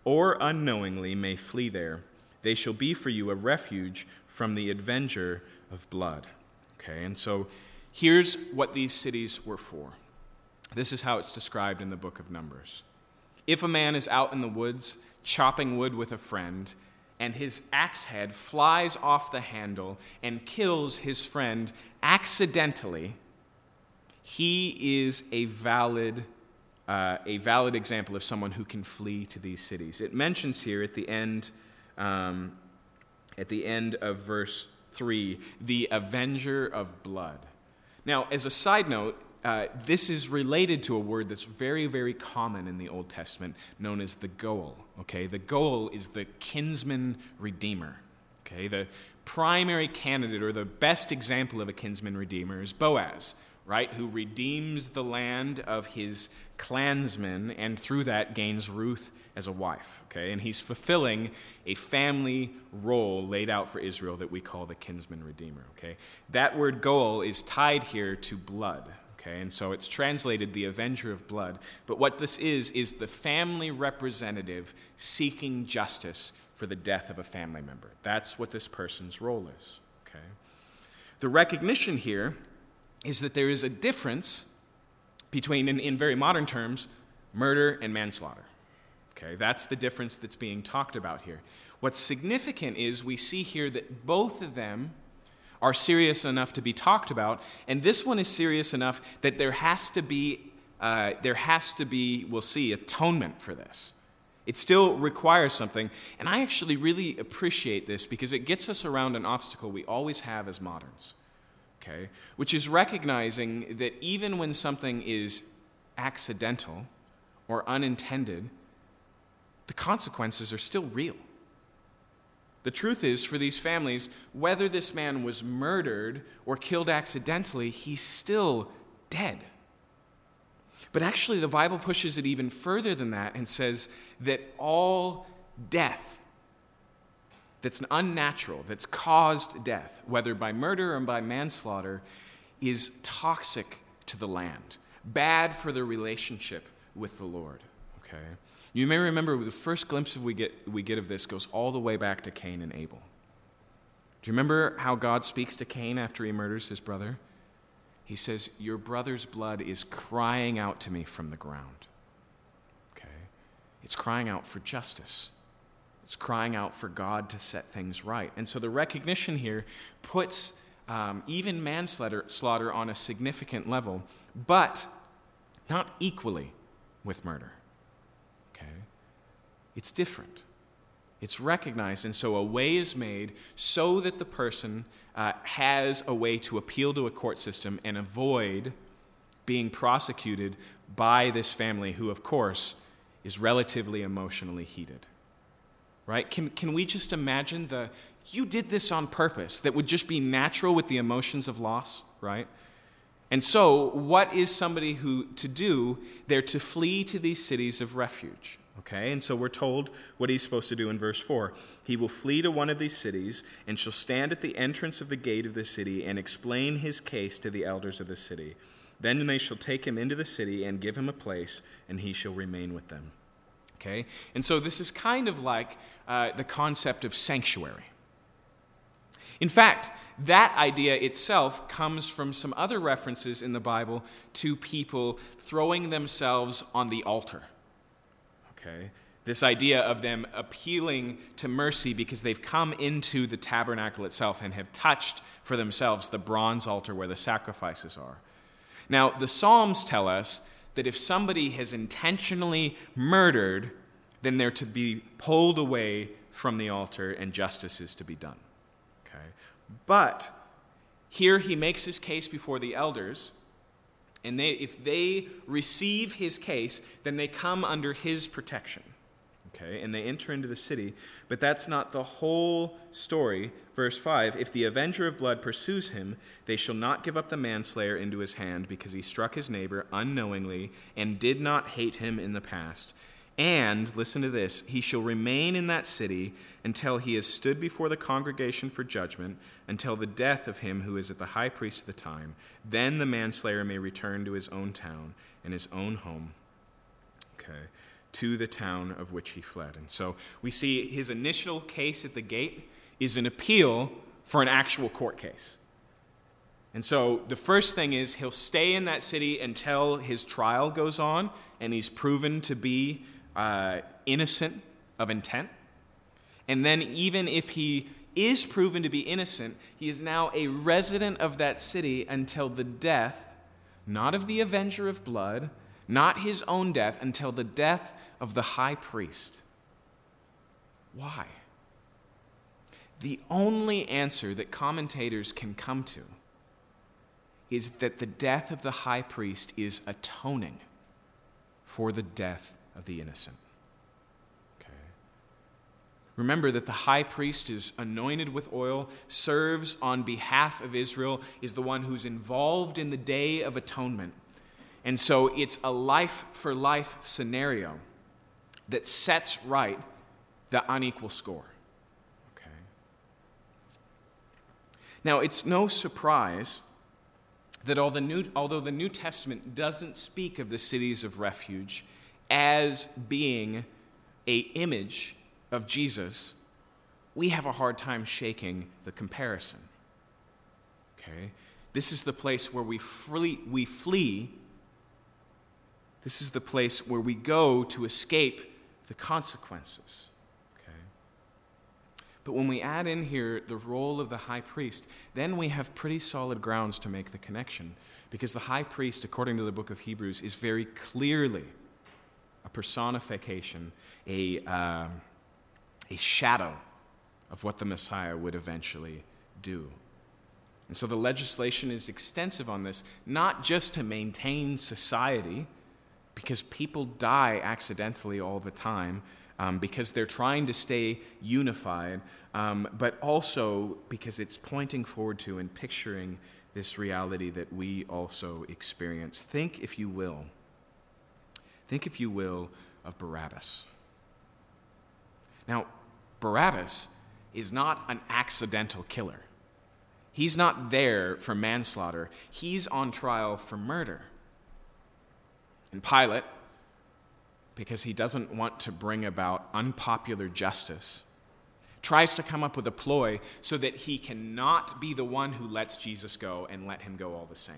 or unknowingly may flee there. They shall be for you a refuge from the avenger of blood. Okay? And so here's what these cities were for. This is how it's described in the book of Numbers. If a man is out in the woods chopping wood with a friend, and his axe head flies off the handle and kills his friend accidentally, he is a valid, uh, a valid example of someone who can flee to these cities. It mentions here at the end, um, at the end of verse 3, the avenger of blood. Now, as a side note, uh, this is related to a word that's very, very common in the Old Testament, known as the Goel. Okay, the Goel is the kinsman redeemer. Okay, the primary candidate or the best example of a kinsman redeemer is Boaz, right, who redeems the land of his clansmen and through that gains Ruth as a wife. Okay, and he's fulfilling a family role laid out for Israel that we call the kinsman redeemer. Okay, that word Goel is tied here to blood. Okay, and so it's translated the avenger of blood. But what this is, is the family representative seeking justice for the death of a family member. That's what this person's role is. Okay? The recognition here is that there is a difference between, in, in very modern terms, murder and manslaughter. Okay, that's the difference that's being talked about here. What's significant is we see here that both of them are serious enough to be talked about, and this one is serious enough that there has to be, uh, there has to be, we'll see, atonement for this. It still requires something, and I actually really appreciate this because it gets us around an obstacle we always have as moderns, okay? Which is recognizing that even when something is accidental or unintended, the consequences are still real. The truth is, for these families, whether this man was murdered or killed accidentally, he's still dead. But actually, the Bible pushes it even further than that and says that all death that's unnatural, that's caused death, whether by murder or by manslaughter, is toxic to the land, bad for the relationship with the Lord. Okay? You may remember the first glimpse we get, we get of this goes all the way back to Cain and Abel. Do you remember how God speaks to Cain after he murders his brother? He says, Your brother's blood is crying out to me from the ground. Okay? It's crying out for justice. It's crying out for God to set things right. And so the recognition here puts um, even manslaughter slaughter on a significant level, but not equally with murder. It's different. It's recognized, and so a way is made so that the person uh, has a way to appeal to a court system and avoid being prosecuted by this family, who, of course, is relatively emotionally heated. Right? Can, can we just imagine the, you did this on purpose, that would just be natural with the emotions of loss, right? And so, what is somebody who to do? They're to flee to these cities of refuge. Okay, and so we're told what he's supposed to do in verse 4. He will flee to one of these cities and shall stand at the entrance of the gate of the city and explain his case to the elders of the city. Then they shall take him into the city and give him a place, and he shall remain with them. Okay, and so this is kind of like uh, the concept of sanctuary. In fact, that idea itself comes from some other references in the Bible to people throwing themselves on the altar okay? This idea of them appealing to mercy because they've come into the tabernacle itself and have touched for themselves the bronze altar where the sacrifices are. Now, the Psalms tell us that if somebody has intentionally murdered, then they're to be pulled away from the altar and justice is to be done. Okay? But here he makes his case before the elders and they, if they receive his case, then they come under his protection. Okay, and they enter into the city. But that's not the whole story. Verse 5 If the avenger of blood pursues him, they shall not give up the manslayer into his hand, because he struck his neighbor unknowingly and did not hate him in the past. And, listen to this, he shall remain in that city until he has stood before the congregation for judgment, until the death of him who is at the high priest of the time. Then the manslayer may return to his own town and his own home. Okay, to the town of which he fled. And so we see his initial case at the gate is an appeal for an actual court case. And so the first thing is he'll stay in that city until his trial goes on and he's proven to be uh, innocent of intent. And then, even if he is proven to be innocent, he is now a resident of that city until the death, not of the avenger of blood, not his own death, until the death of the high priest. Why? The only answer that commentators can come to is that the death of the high priest is atoning for the death of the innocent. Okay. Remember that the high priest is anointed with oil, serves on behalf of Israel, is the one who's involved in the day of atonement. And so it's a life for life scenario that sets right the unequal score. Okay. Now, it's no surprise that although the, New, although the New Testament doesn't speak of the cities of refuge, as being a image of Jesus, we have a hard time shaking the comparison. Okay? This is the place where we flee, we flee. This is the place where we go to escape the consequences. Okay? But when we add in here the role of the high priest, then we have pretty solid grounds to make the connection. Because the high priest, according to the book of Hebrews, is very clearly a personification, a, uh, a shadow of what the Messiah would eventually do. And so the legislation is extensive on this, not just to maintain society, because people die accidentally all the time, um, because they're trying to stay unified, um, but also because it's pointing forward to and picturing this reality that we also experience. Think, if you will, Think, if you will, of Barabbas. Now, Barabbas is not an accidental killer. He's not there for manslaughter, he's on trial for murder. And Pilate, because he doesn't want to bring about unpopular justice, tries to come up with a ploy so that he cannot be the one who lets Jesus go and let him go all the same.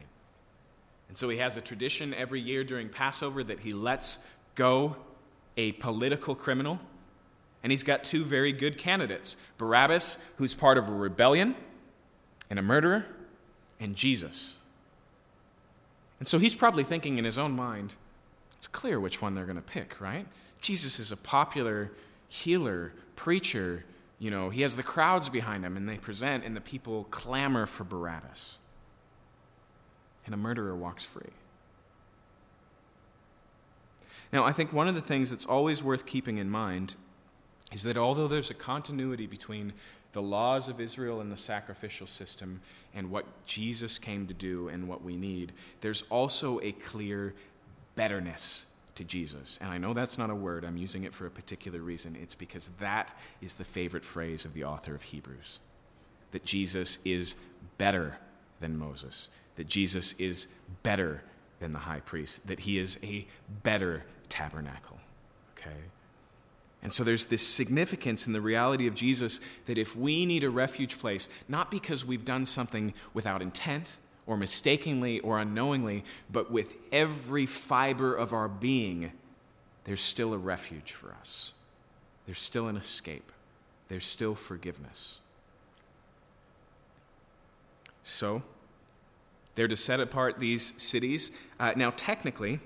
And so he has a tradition every year during Passover that he lets go a political criminal. And he's got two very good candidates Barabbas, who's part of a rebellion and a murderer, and Jesus. And so he's probably thinking in his own mind, it's clear which one they're going to pick, right? Jesus is a popular healer, preacher. You know, he has the crowds behind him, and they present, and the people clamor for Barabbas. And a murderer walks free. Now, I think one of the things that's always worth keeping in mind is that although there's a continuity between the laws of Israel and the sacrificial system and what Jesus came to do and what we need, there's also a clear betterness to Jesus. And I know that's not a word, I'm using it for a particular reason. It's because that is the favorite phrase of the author of Hebrews that Jesus is better than Moses, that Jesus is better than the high priest, that he is a better tabernacle. Okay? And so there's this significance in the reality of Jesus that if we need a refuge place, not because we've done something without intent or mistakenly or unknowingly, but with every fiber of our being, there's still a refuge for us. There's still an escape. There's still forgiveness. So, they're to set apart these cities. Uh, now, technically,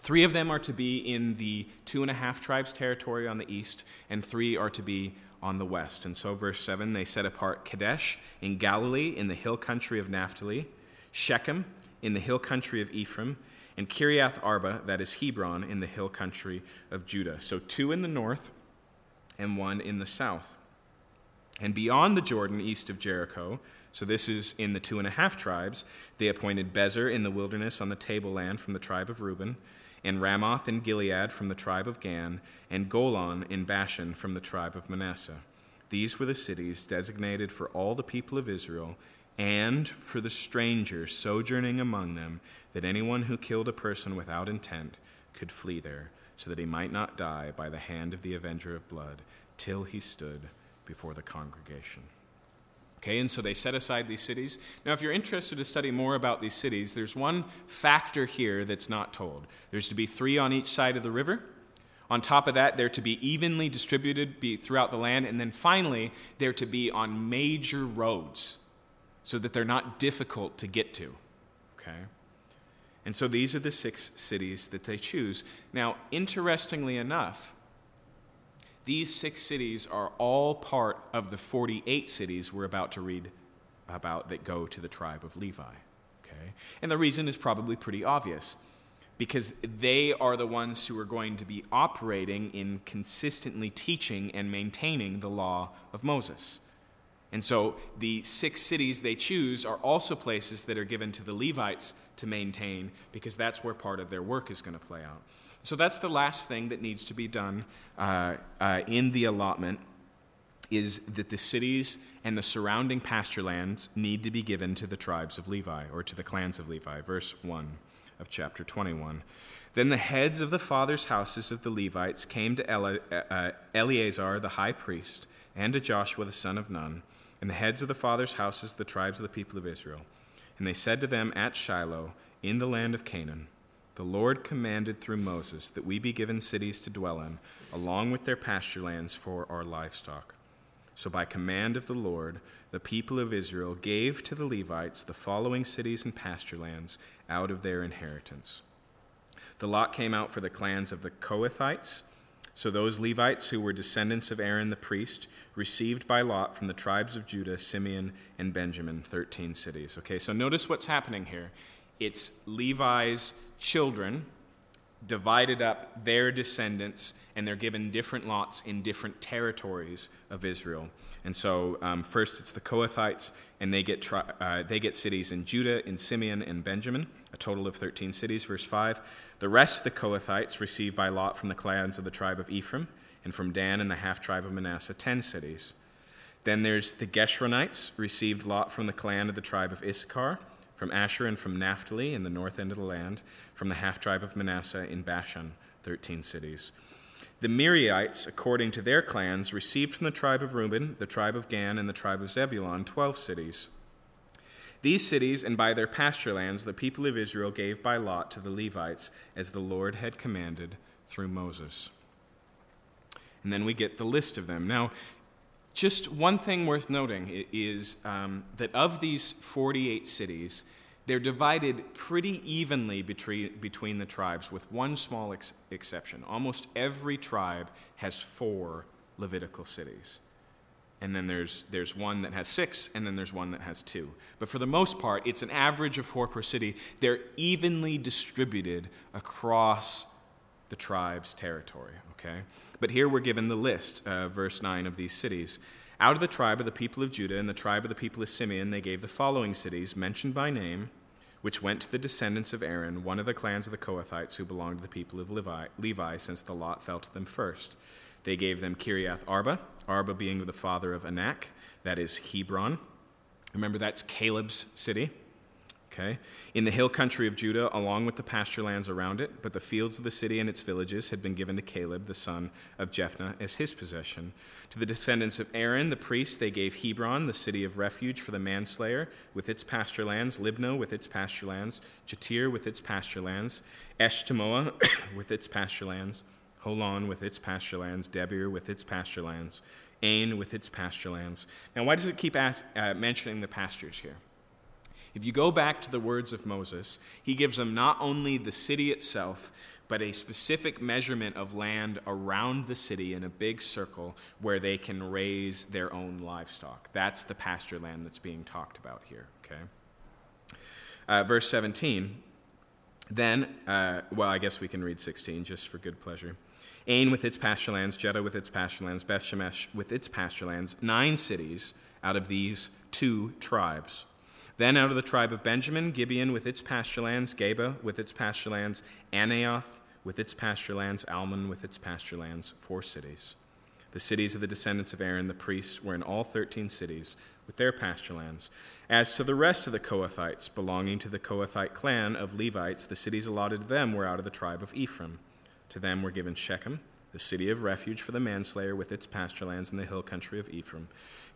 Three of them are to be in the two and a half tribes territory on the east, and three are to be on the west. And so, verse 7 they set apart Kadesh in Galilee in the hill country of Naphtali, Shechem in the hill country of Ephraim, and Kiriath Arba, that is Hebron, in the hill country of Judah. So, two in the north and one in the south. And beyond the Jordan, east of Jericho, so this is in the two and a half tribes, they appointed Bezer in the wilderness on the tableland from the tribe of Reuben and Ramoth in Gilead from the tribe of Gad, and Golan in Bashan from the tribe of Manasseh. These were the cities designated for all the people of Israel and for the stranger sojourning among them, that anyone who killed a person without intent could flee there, so that he might not die by the hand of the avenger of blood, till he stood before the congregation. Okay, and so they set aside these cities. Now, if you're interested to study more about these cities, there's one factor here that's not told. There's to be three on each side of the river. On top of that, they're to be evenly distributed be throughout the land. And then finally, they're to be on major roads so that they're not difficult to get to. Okay? And so these are the six cities that they choose. Now, interestingly enough, these six cities are all part of the 48 cities we're about to read about that go to the tribe of Levi. Okay? And the reason is probably pretty obvious because they are the ones who are going to be operating in consistently teaching and maintaining the law of Moses. And so the six cities they choose are also places that are given to the Levites to maintain because that's where part of their work is going to play out. So that's the last thing that needs to be done uh, uh, in the allotment is that the cities and the surrounding pasture lands need to be given to the tribes of Levi or to the clans of Levi. Verse 1 of chapter 21. Then the heads of the fathers' houses of the Levites came to Ele- uh, Eleazar the high priest and to Joshua the son of Nun, and the heads of the fathers' houses, the tribes of the people of Israel. And they said to them at Shiloh, in the land of Canaan, the Lord commanded through Moses that we be given cities to dwell in, along with their pasture lands for our livestock. So, by command of the Lord, the people of Israel gave to the Levites the following cities and pasture lands out of their inheritance. The lot came out for the clans of the Kohathites. So, those Levites who were descendants of Aaron the priest received by lot from the tribes of Judah, Simeon, and Benjamin 13 cities. Okay, so notice what's happening here. It's Levi's children divided up their descendants, and they're given different lots in different territories of Israel. And so, um, first it's the Kohathites, and they get, tri- uh, they get cities in Judah, in Simeon, and Benjamin, a total of 13 cities. Verse 5 The rest the Kohathites received by lot from the clans of the tribe of Ephraim, and from Dan and the half tribe of Manasseh, 10 cities. Then there's the Gershonites, received lot from the clan of the tribe of Issachar, from Asher and from Naphtali in the north end of the land, from the half tribe of Manasseh in Bashan, 13 cities. The Merarites, according to their clans, received from the tribe of Reuben, the tribe of Gad, and the tribe of Zebulun 12 cities. These cities, and by their pasture lands, the people of Israel gave by lot to the Levites, as the Lord had commanded through Moses. And then we get the list of them. Now, just one thing worth noting is um, that of these 48 cities, they're divided pretty evenly between, between the tribes, with one small ex- exception. Almost every tribe has four Levitical cities. And then there's, there's one that has six, and then there's one that has two. But for the most part, it's an average of four per city. They're evenly distributed across the tribe's territory, okay? But here we're given the list, uh, verse 9 of these cities. Out of the tribe of the people of Judah and the tribe of the people of Simeon, they gave the following cities, mentioned by name, which went to the descendants of Aaron, one of the clans of the Kohathites who belonged to the people of Levi, Levi since the lot fell to them first. They gave them Kiriath Arba, Arba being the father of Anak, that is Hebron. Remember, that's Caleb's city okay, in the hill country of Judah, along with the pasture lands around it, but the fields of the city and its villages had been given to Caleb, the son of Jephunneh, as his possession. To the descendants of Aaron, the priest, they gave Hebron, the city of refuge for the manslayer, with its pasture lands, Libnah with its pasture lands, Jattir with its pasture lands, Eshtemoa *coughs* with its pasture lands, Holon with its pasture lands, Debir with its pasture lands, Ain with its pasture lands. Now, why does it keep ask, uh, mentioning the pastures here? If you go back to the words of Moses, he gives them not only the city itself, but a specific measurement of land around the city in a big circle where they can raise their own livestock. That's the pasture land that's being talked about here, okay? Uh, verse 17. Then, uh, well, I guess we can read 16 just for good pleasure. Ain with its pasture lands, Juttah with its pasture lands, Beth Shemesh with its pasture lands, nine cities out of these two tribes. Then out of the tribe of Benjamin, Gibeon with its pasture lands, Geba with its pasture lands, with its pasture lands, Almon with its pasture lands, four cities. The cities of the descendants of Aaron, the priests, were in all thirteen cities with their pasture lands. As to the rest of the Kohathites, belonging to the Kohathite clan of Levites, the cities allotted to them were out of the tribe of Ephraim. To them were given Shechem, the city of refuge for the manslayer with its pasture lands in the hill country of Ephraim,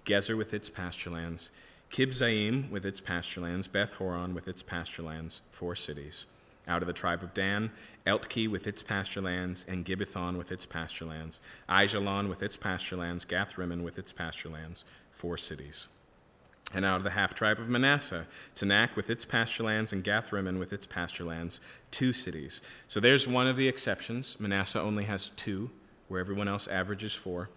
Gezer with its pasture lands, Kibzaim with its pasturelands, Beth Horon with its pasturelands, four cities. Out of the tribe of Dan, Elteke with its pasturelands, and Gibbethon with its pasturelands, Aijalon with its pasturelands, Gathrimmon with its pasturelands, four cities. And out of the half tribe of Manasseh, Taanach with its pasturelands and Gathrimmon with its pasturelands, two cities. So there's one of the exceptions. Manasseh only has two, where everyone else averages four.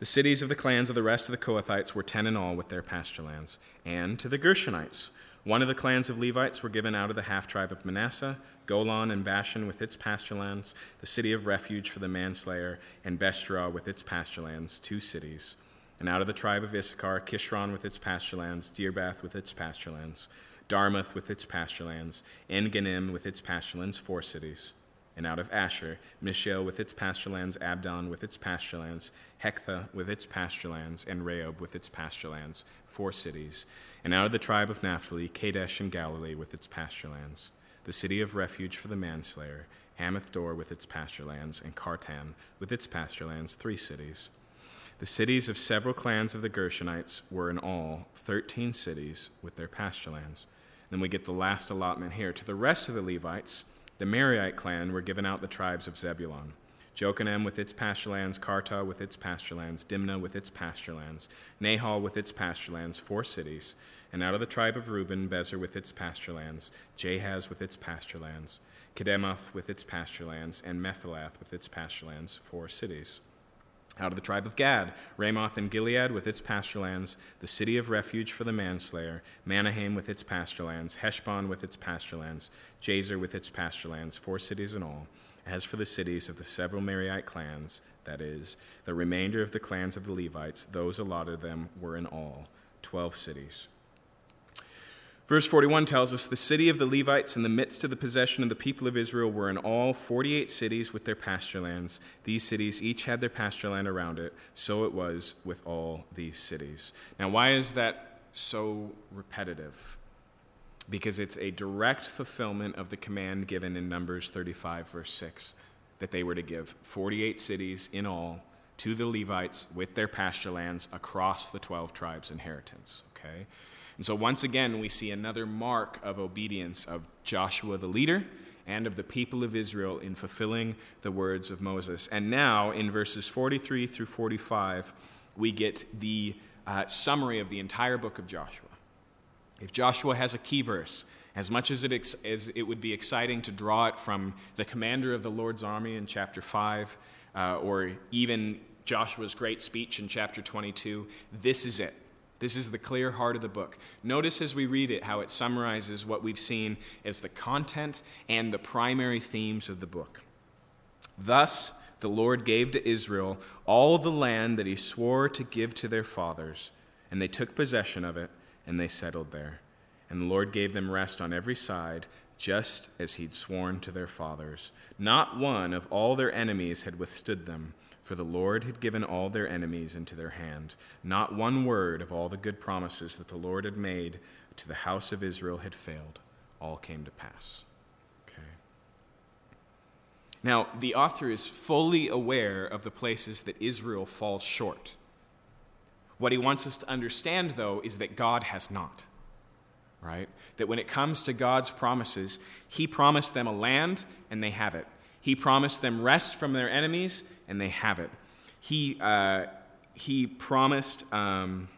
The cities of the clans of the rest of the Kohathites were ten in all with their pasture lands. And to the Gershonites, one of the clans of Levites were given out of the half tribe of Manasseh, Golan and Bashan with its pasture lands, the city of refuge for the manslayer, and Bestra with its pasture lands, two cities. And out of the tribe of Issachar, Kishion with its pasture lands, Daberath with its pasture lands, Darmuth with its pasture lands, En Gannim with its pasture lands, four cities and out of Asher, Mishael with its pasturelands, Abdon with its pasturelands, Helkath with its pasturelands, and Rehob with its pasturelands, four cities. And out of the tribe of Naphtali, Kadesh and Galilee with its pasturelands, the city of refuge for the manslayer, Hammoth Dor with its pasturelands, and Kartan with its pasturelands, three cities. The cities of several clans of the Gershonites were in all thirteen cities with their pasturelands. Then we get the last allotment here. To the rest of the Levites, the Merarite clan were given out the tribes of Zebulun. Jokneam with its pasturelands, Kartah with its pasturelands, Dimnah with its pasturelands, Nahal with its pasturelands, four cities, and out of the tribe of Reuben, Bezer with its pasturelands, Jahaz with its pasturelands, Kedemoth with its pasturelands, and Mephilath with its pasturelands, four cities. Out of the tribe of Gad, Ramoth and Gilead with its pasturelands, the city of refuge for the manslayer, Manahaim with its pasturelands, Heshbon with its pasturelands, Jazer with its pasturelands, four cities in all. As for the cities of the several Merarite clans, that is, the remainder of the clans of the Levites, those allotted them were in all twelve cities. Verse 41 tells us the city of the Levites in the midst of the possession of the people of Israel were in all 48 cities with their pasture lands. These cities each had their pasture land around it. So it was with all these cities. Now, why is that so repetitive? Because it's a direct fulfillment of the command given in Numbers 35, verse 6, that they were to give 48 cities in all to the Levites with their pasture lands across the 12 tribes' inheritance. Okay? And so, once again, we see another mark of obedience of Joshua the leader and of the people of Israel in fulfilling the words of Moses. And now, in verses 43 through 45, we get the uh, summary of the entire book of Joshua. If Joshua has a key verse, as much as it, ex- as it would be exciting to draw it from the commander of the Lord's army in chapter 5, uh, or even Joshua's great speech in chapter 22, this is it. This is the clear heart of the book. Notice as we read it how it summarizes what we've seen as the content and the primary themes of the book. Thus, the Lord gave to Israel all the land that he swore to give to their fathers, and they took possession of it, and they settled there. And the Lord gave them rest on every side, just as he'd sworn to their fathers. Not one of all their enemies had withstood them for the Lord had given all their enemies into their hand. Not one word of all the good promises that the Lord had made to the house of Israel had failed. All came to pass. Okay. Now, the author is fully aware of the places that Israel falls short. What he wants us to understand, though, is that God has not. Right? That when it comes to God's promises, he promised them a land and they have it. He promised them rest from their enemies, and they have it. He, uh, he promised. Um,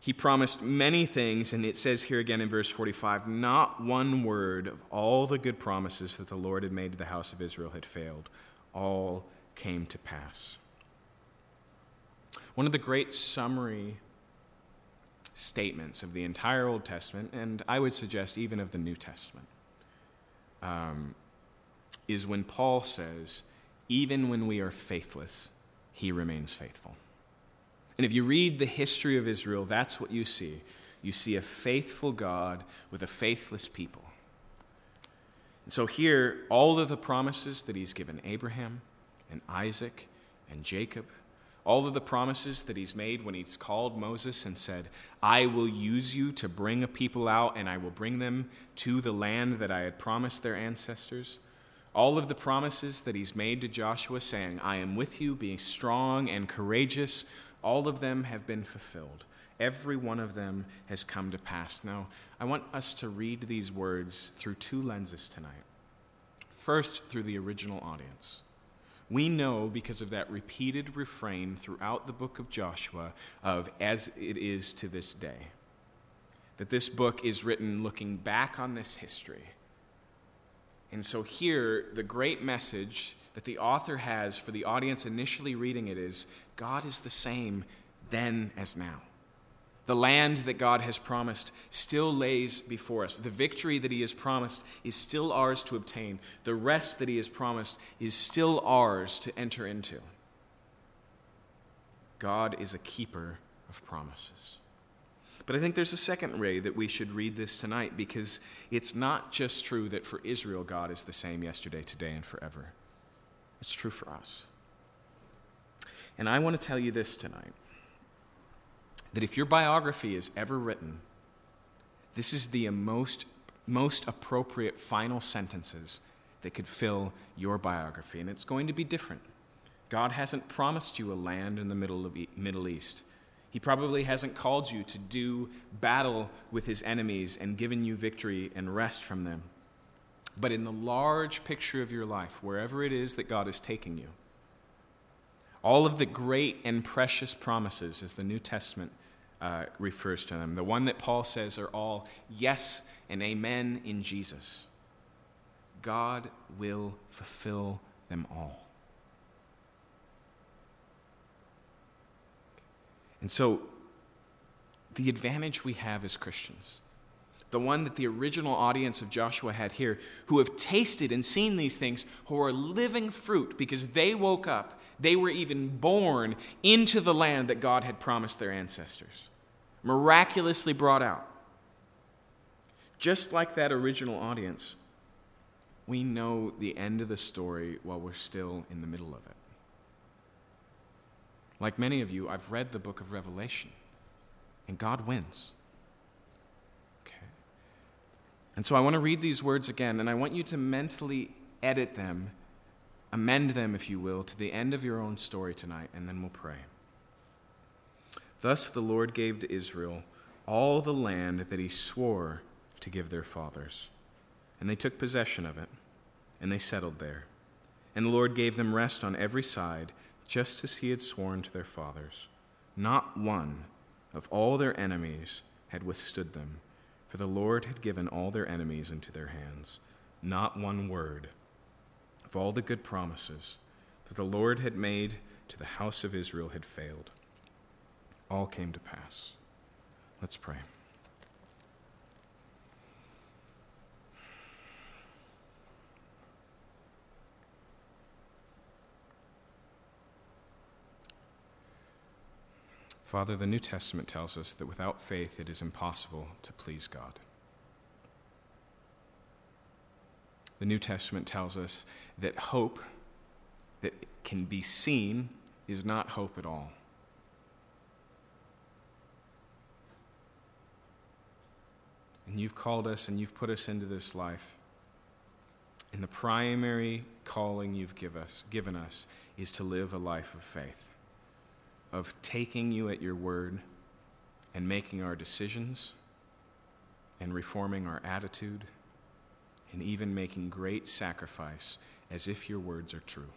he promised many things, and it says here again in verse 45 not one word of all the good promises that the Lord had made to the house of Israel had failed. All came to pass. One of the great summary statements of the entire Old Testament, and I would suggest even of the New Testament, um, is when Paul says, even when we are faithless, he remains faithful. And if you read the history of Israel, that's what you see. You see a faithful God with a faithless people. And so here, all of the promises that he's given Abraham and Isaac and Jacob, all of the promises that he's made when he's called Moses and said, I will use you to bring a people out and I will bring them to the land that I had promised their ancestors. All of the promises that he's made to Joshua, saying, I am with you, being strong and courageous, all of them have been fulfilled. Every one of them has come to pass. Now, I want us to read these words through two lenses tonight. First, through the original audience. We know because of that repeated refrain throughout the book of Joshua of as it is to this day. That this book is written looking back on this history and so, here, the great message that the author has for the audience initially reading it is God is the same then as now. The land that God has promised still lays before us. The victory that He has promised is still ours to obtain. The rest that He has promised is still ours to enter into. God is a keeper of promises. But I think there's a second way that we should read this tonight because it's not just true that for Israel, God is the same yesterday, today, and forever. It's true for us. And I want to tell you this tonight that if your biography is ever written, this is the most, most appropriate final sentences that could fill your biography. And it's going to be different. God hasn't promised you a land in the middle of Middle East. He probably hasn't called you to do battle with his enemies and given you victory and rest from them. But in the large picture of your life, wherever it is that God is taking you, all of the great and precious promises, as the New Testament uh, refers to them, the one that Paul says are all yes and amen in Jesus, God will fulfill them all. And so, the advantage we have as Christians, the one that the original audience of Joshua had here, who have tasted and seen these things, who are living fruit because they woke up, they were even born into the land that God had promised their ancestors, miraculously brought out. Just like that original audience, we know the end of the story while we're still in the middle of it. Like many of you, I've read the book of Revelation, and God wins. Okay. And so I want to read these words again, and I want you to mentally edit them, amend them, if you will, to the end of your own story tonight, and then we'll pray. Thus the Lord gave to Israel all the land that he swore to give their fathers. And they took possession of it, and they settled there. And the Lord gave them rest on every side, just as he had sworn to their fathers. Not one of all their enemies had withstood them, for the Lord had given all their enemies into their hands. Not one word of all the good promises that the Lord had made to the house of Israel had failed. All came to pass. Let's pray. Father, the New Testament tells us that without faith it is impossible to please God. The New Testament tells us that hope that can be seen is not hope at all. And you've called us and you've put us into this life. And the primary calling you've give us, given us is to live a life of faith, of taking you at your word and making our decisions and reforming our attitude and even making great sacrifice as if your words are true.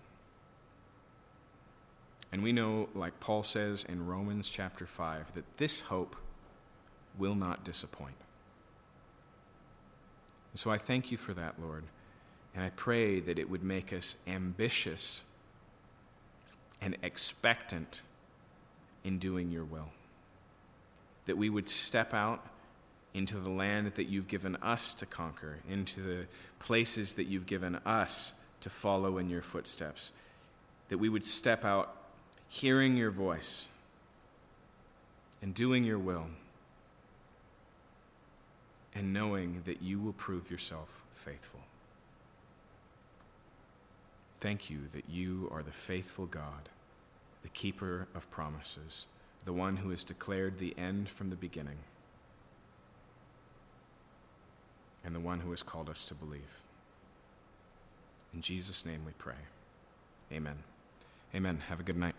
And we know, like Paul says in Romans chapter 5, that this hope will not disappoint. And so I thank you for that, Lord. And I pray that it would make us ambitious and expectant in doing your will. That we would step out into the land that you've given us to conquer, into the places that you've given us to follow in your footsteps. That we would step out hearing your voice and doing your will, and knowing that you will prove yourself faithful. Thank you that you are the faithful God, the keeper of promises, the one who has declared the end from the beginning and the one who has called us to believe. In Jesus' name we pray. Amen. Amen. Have a good night.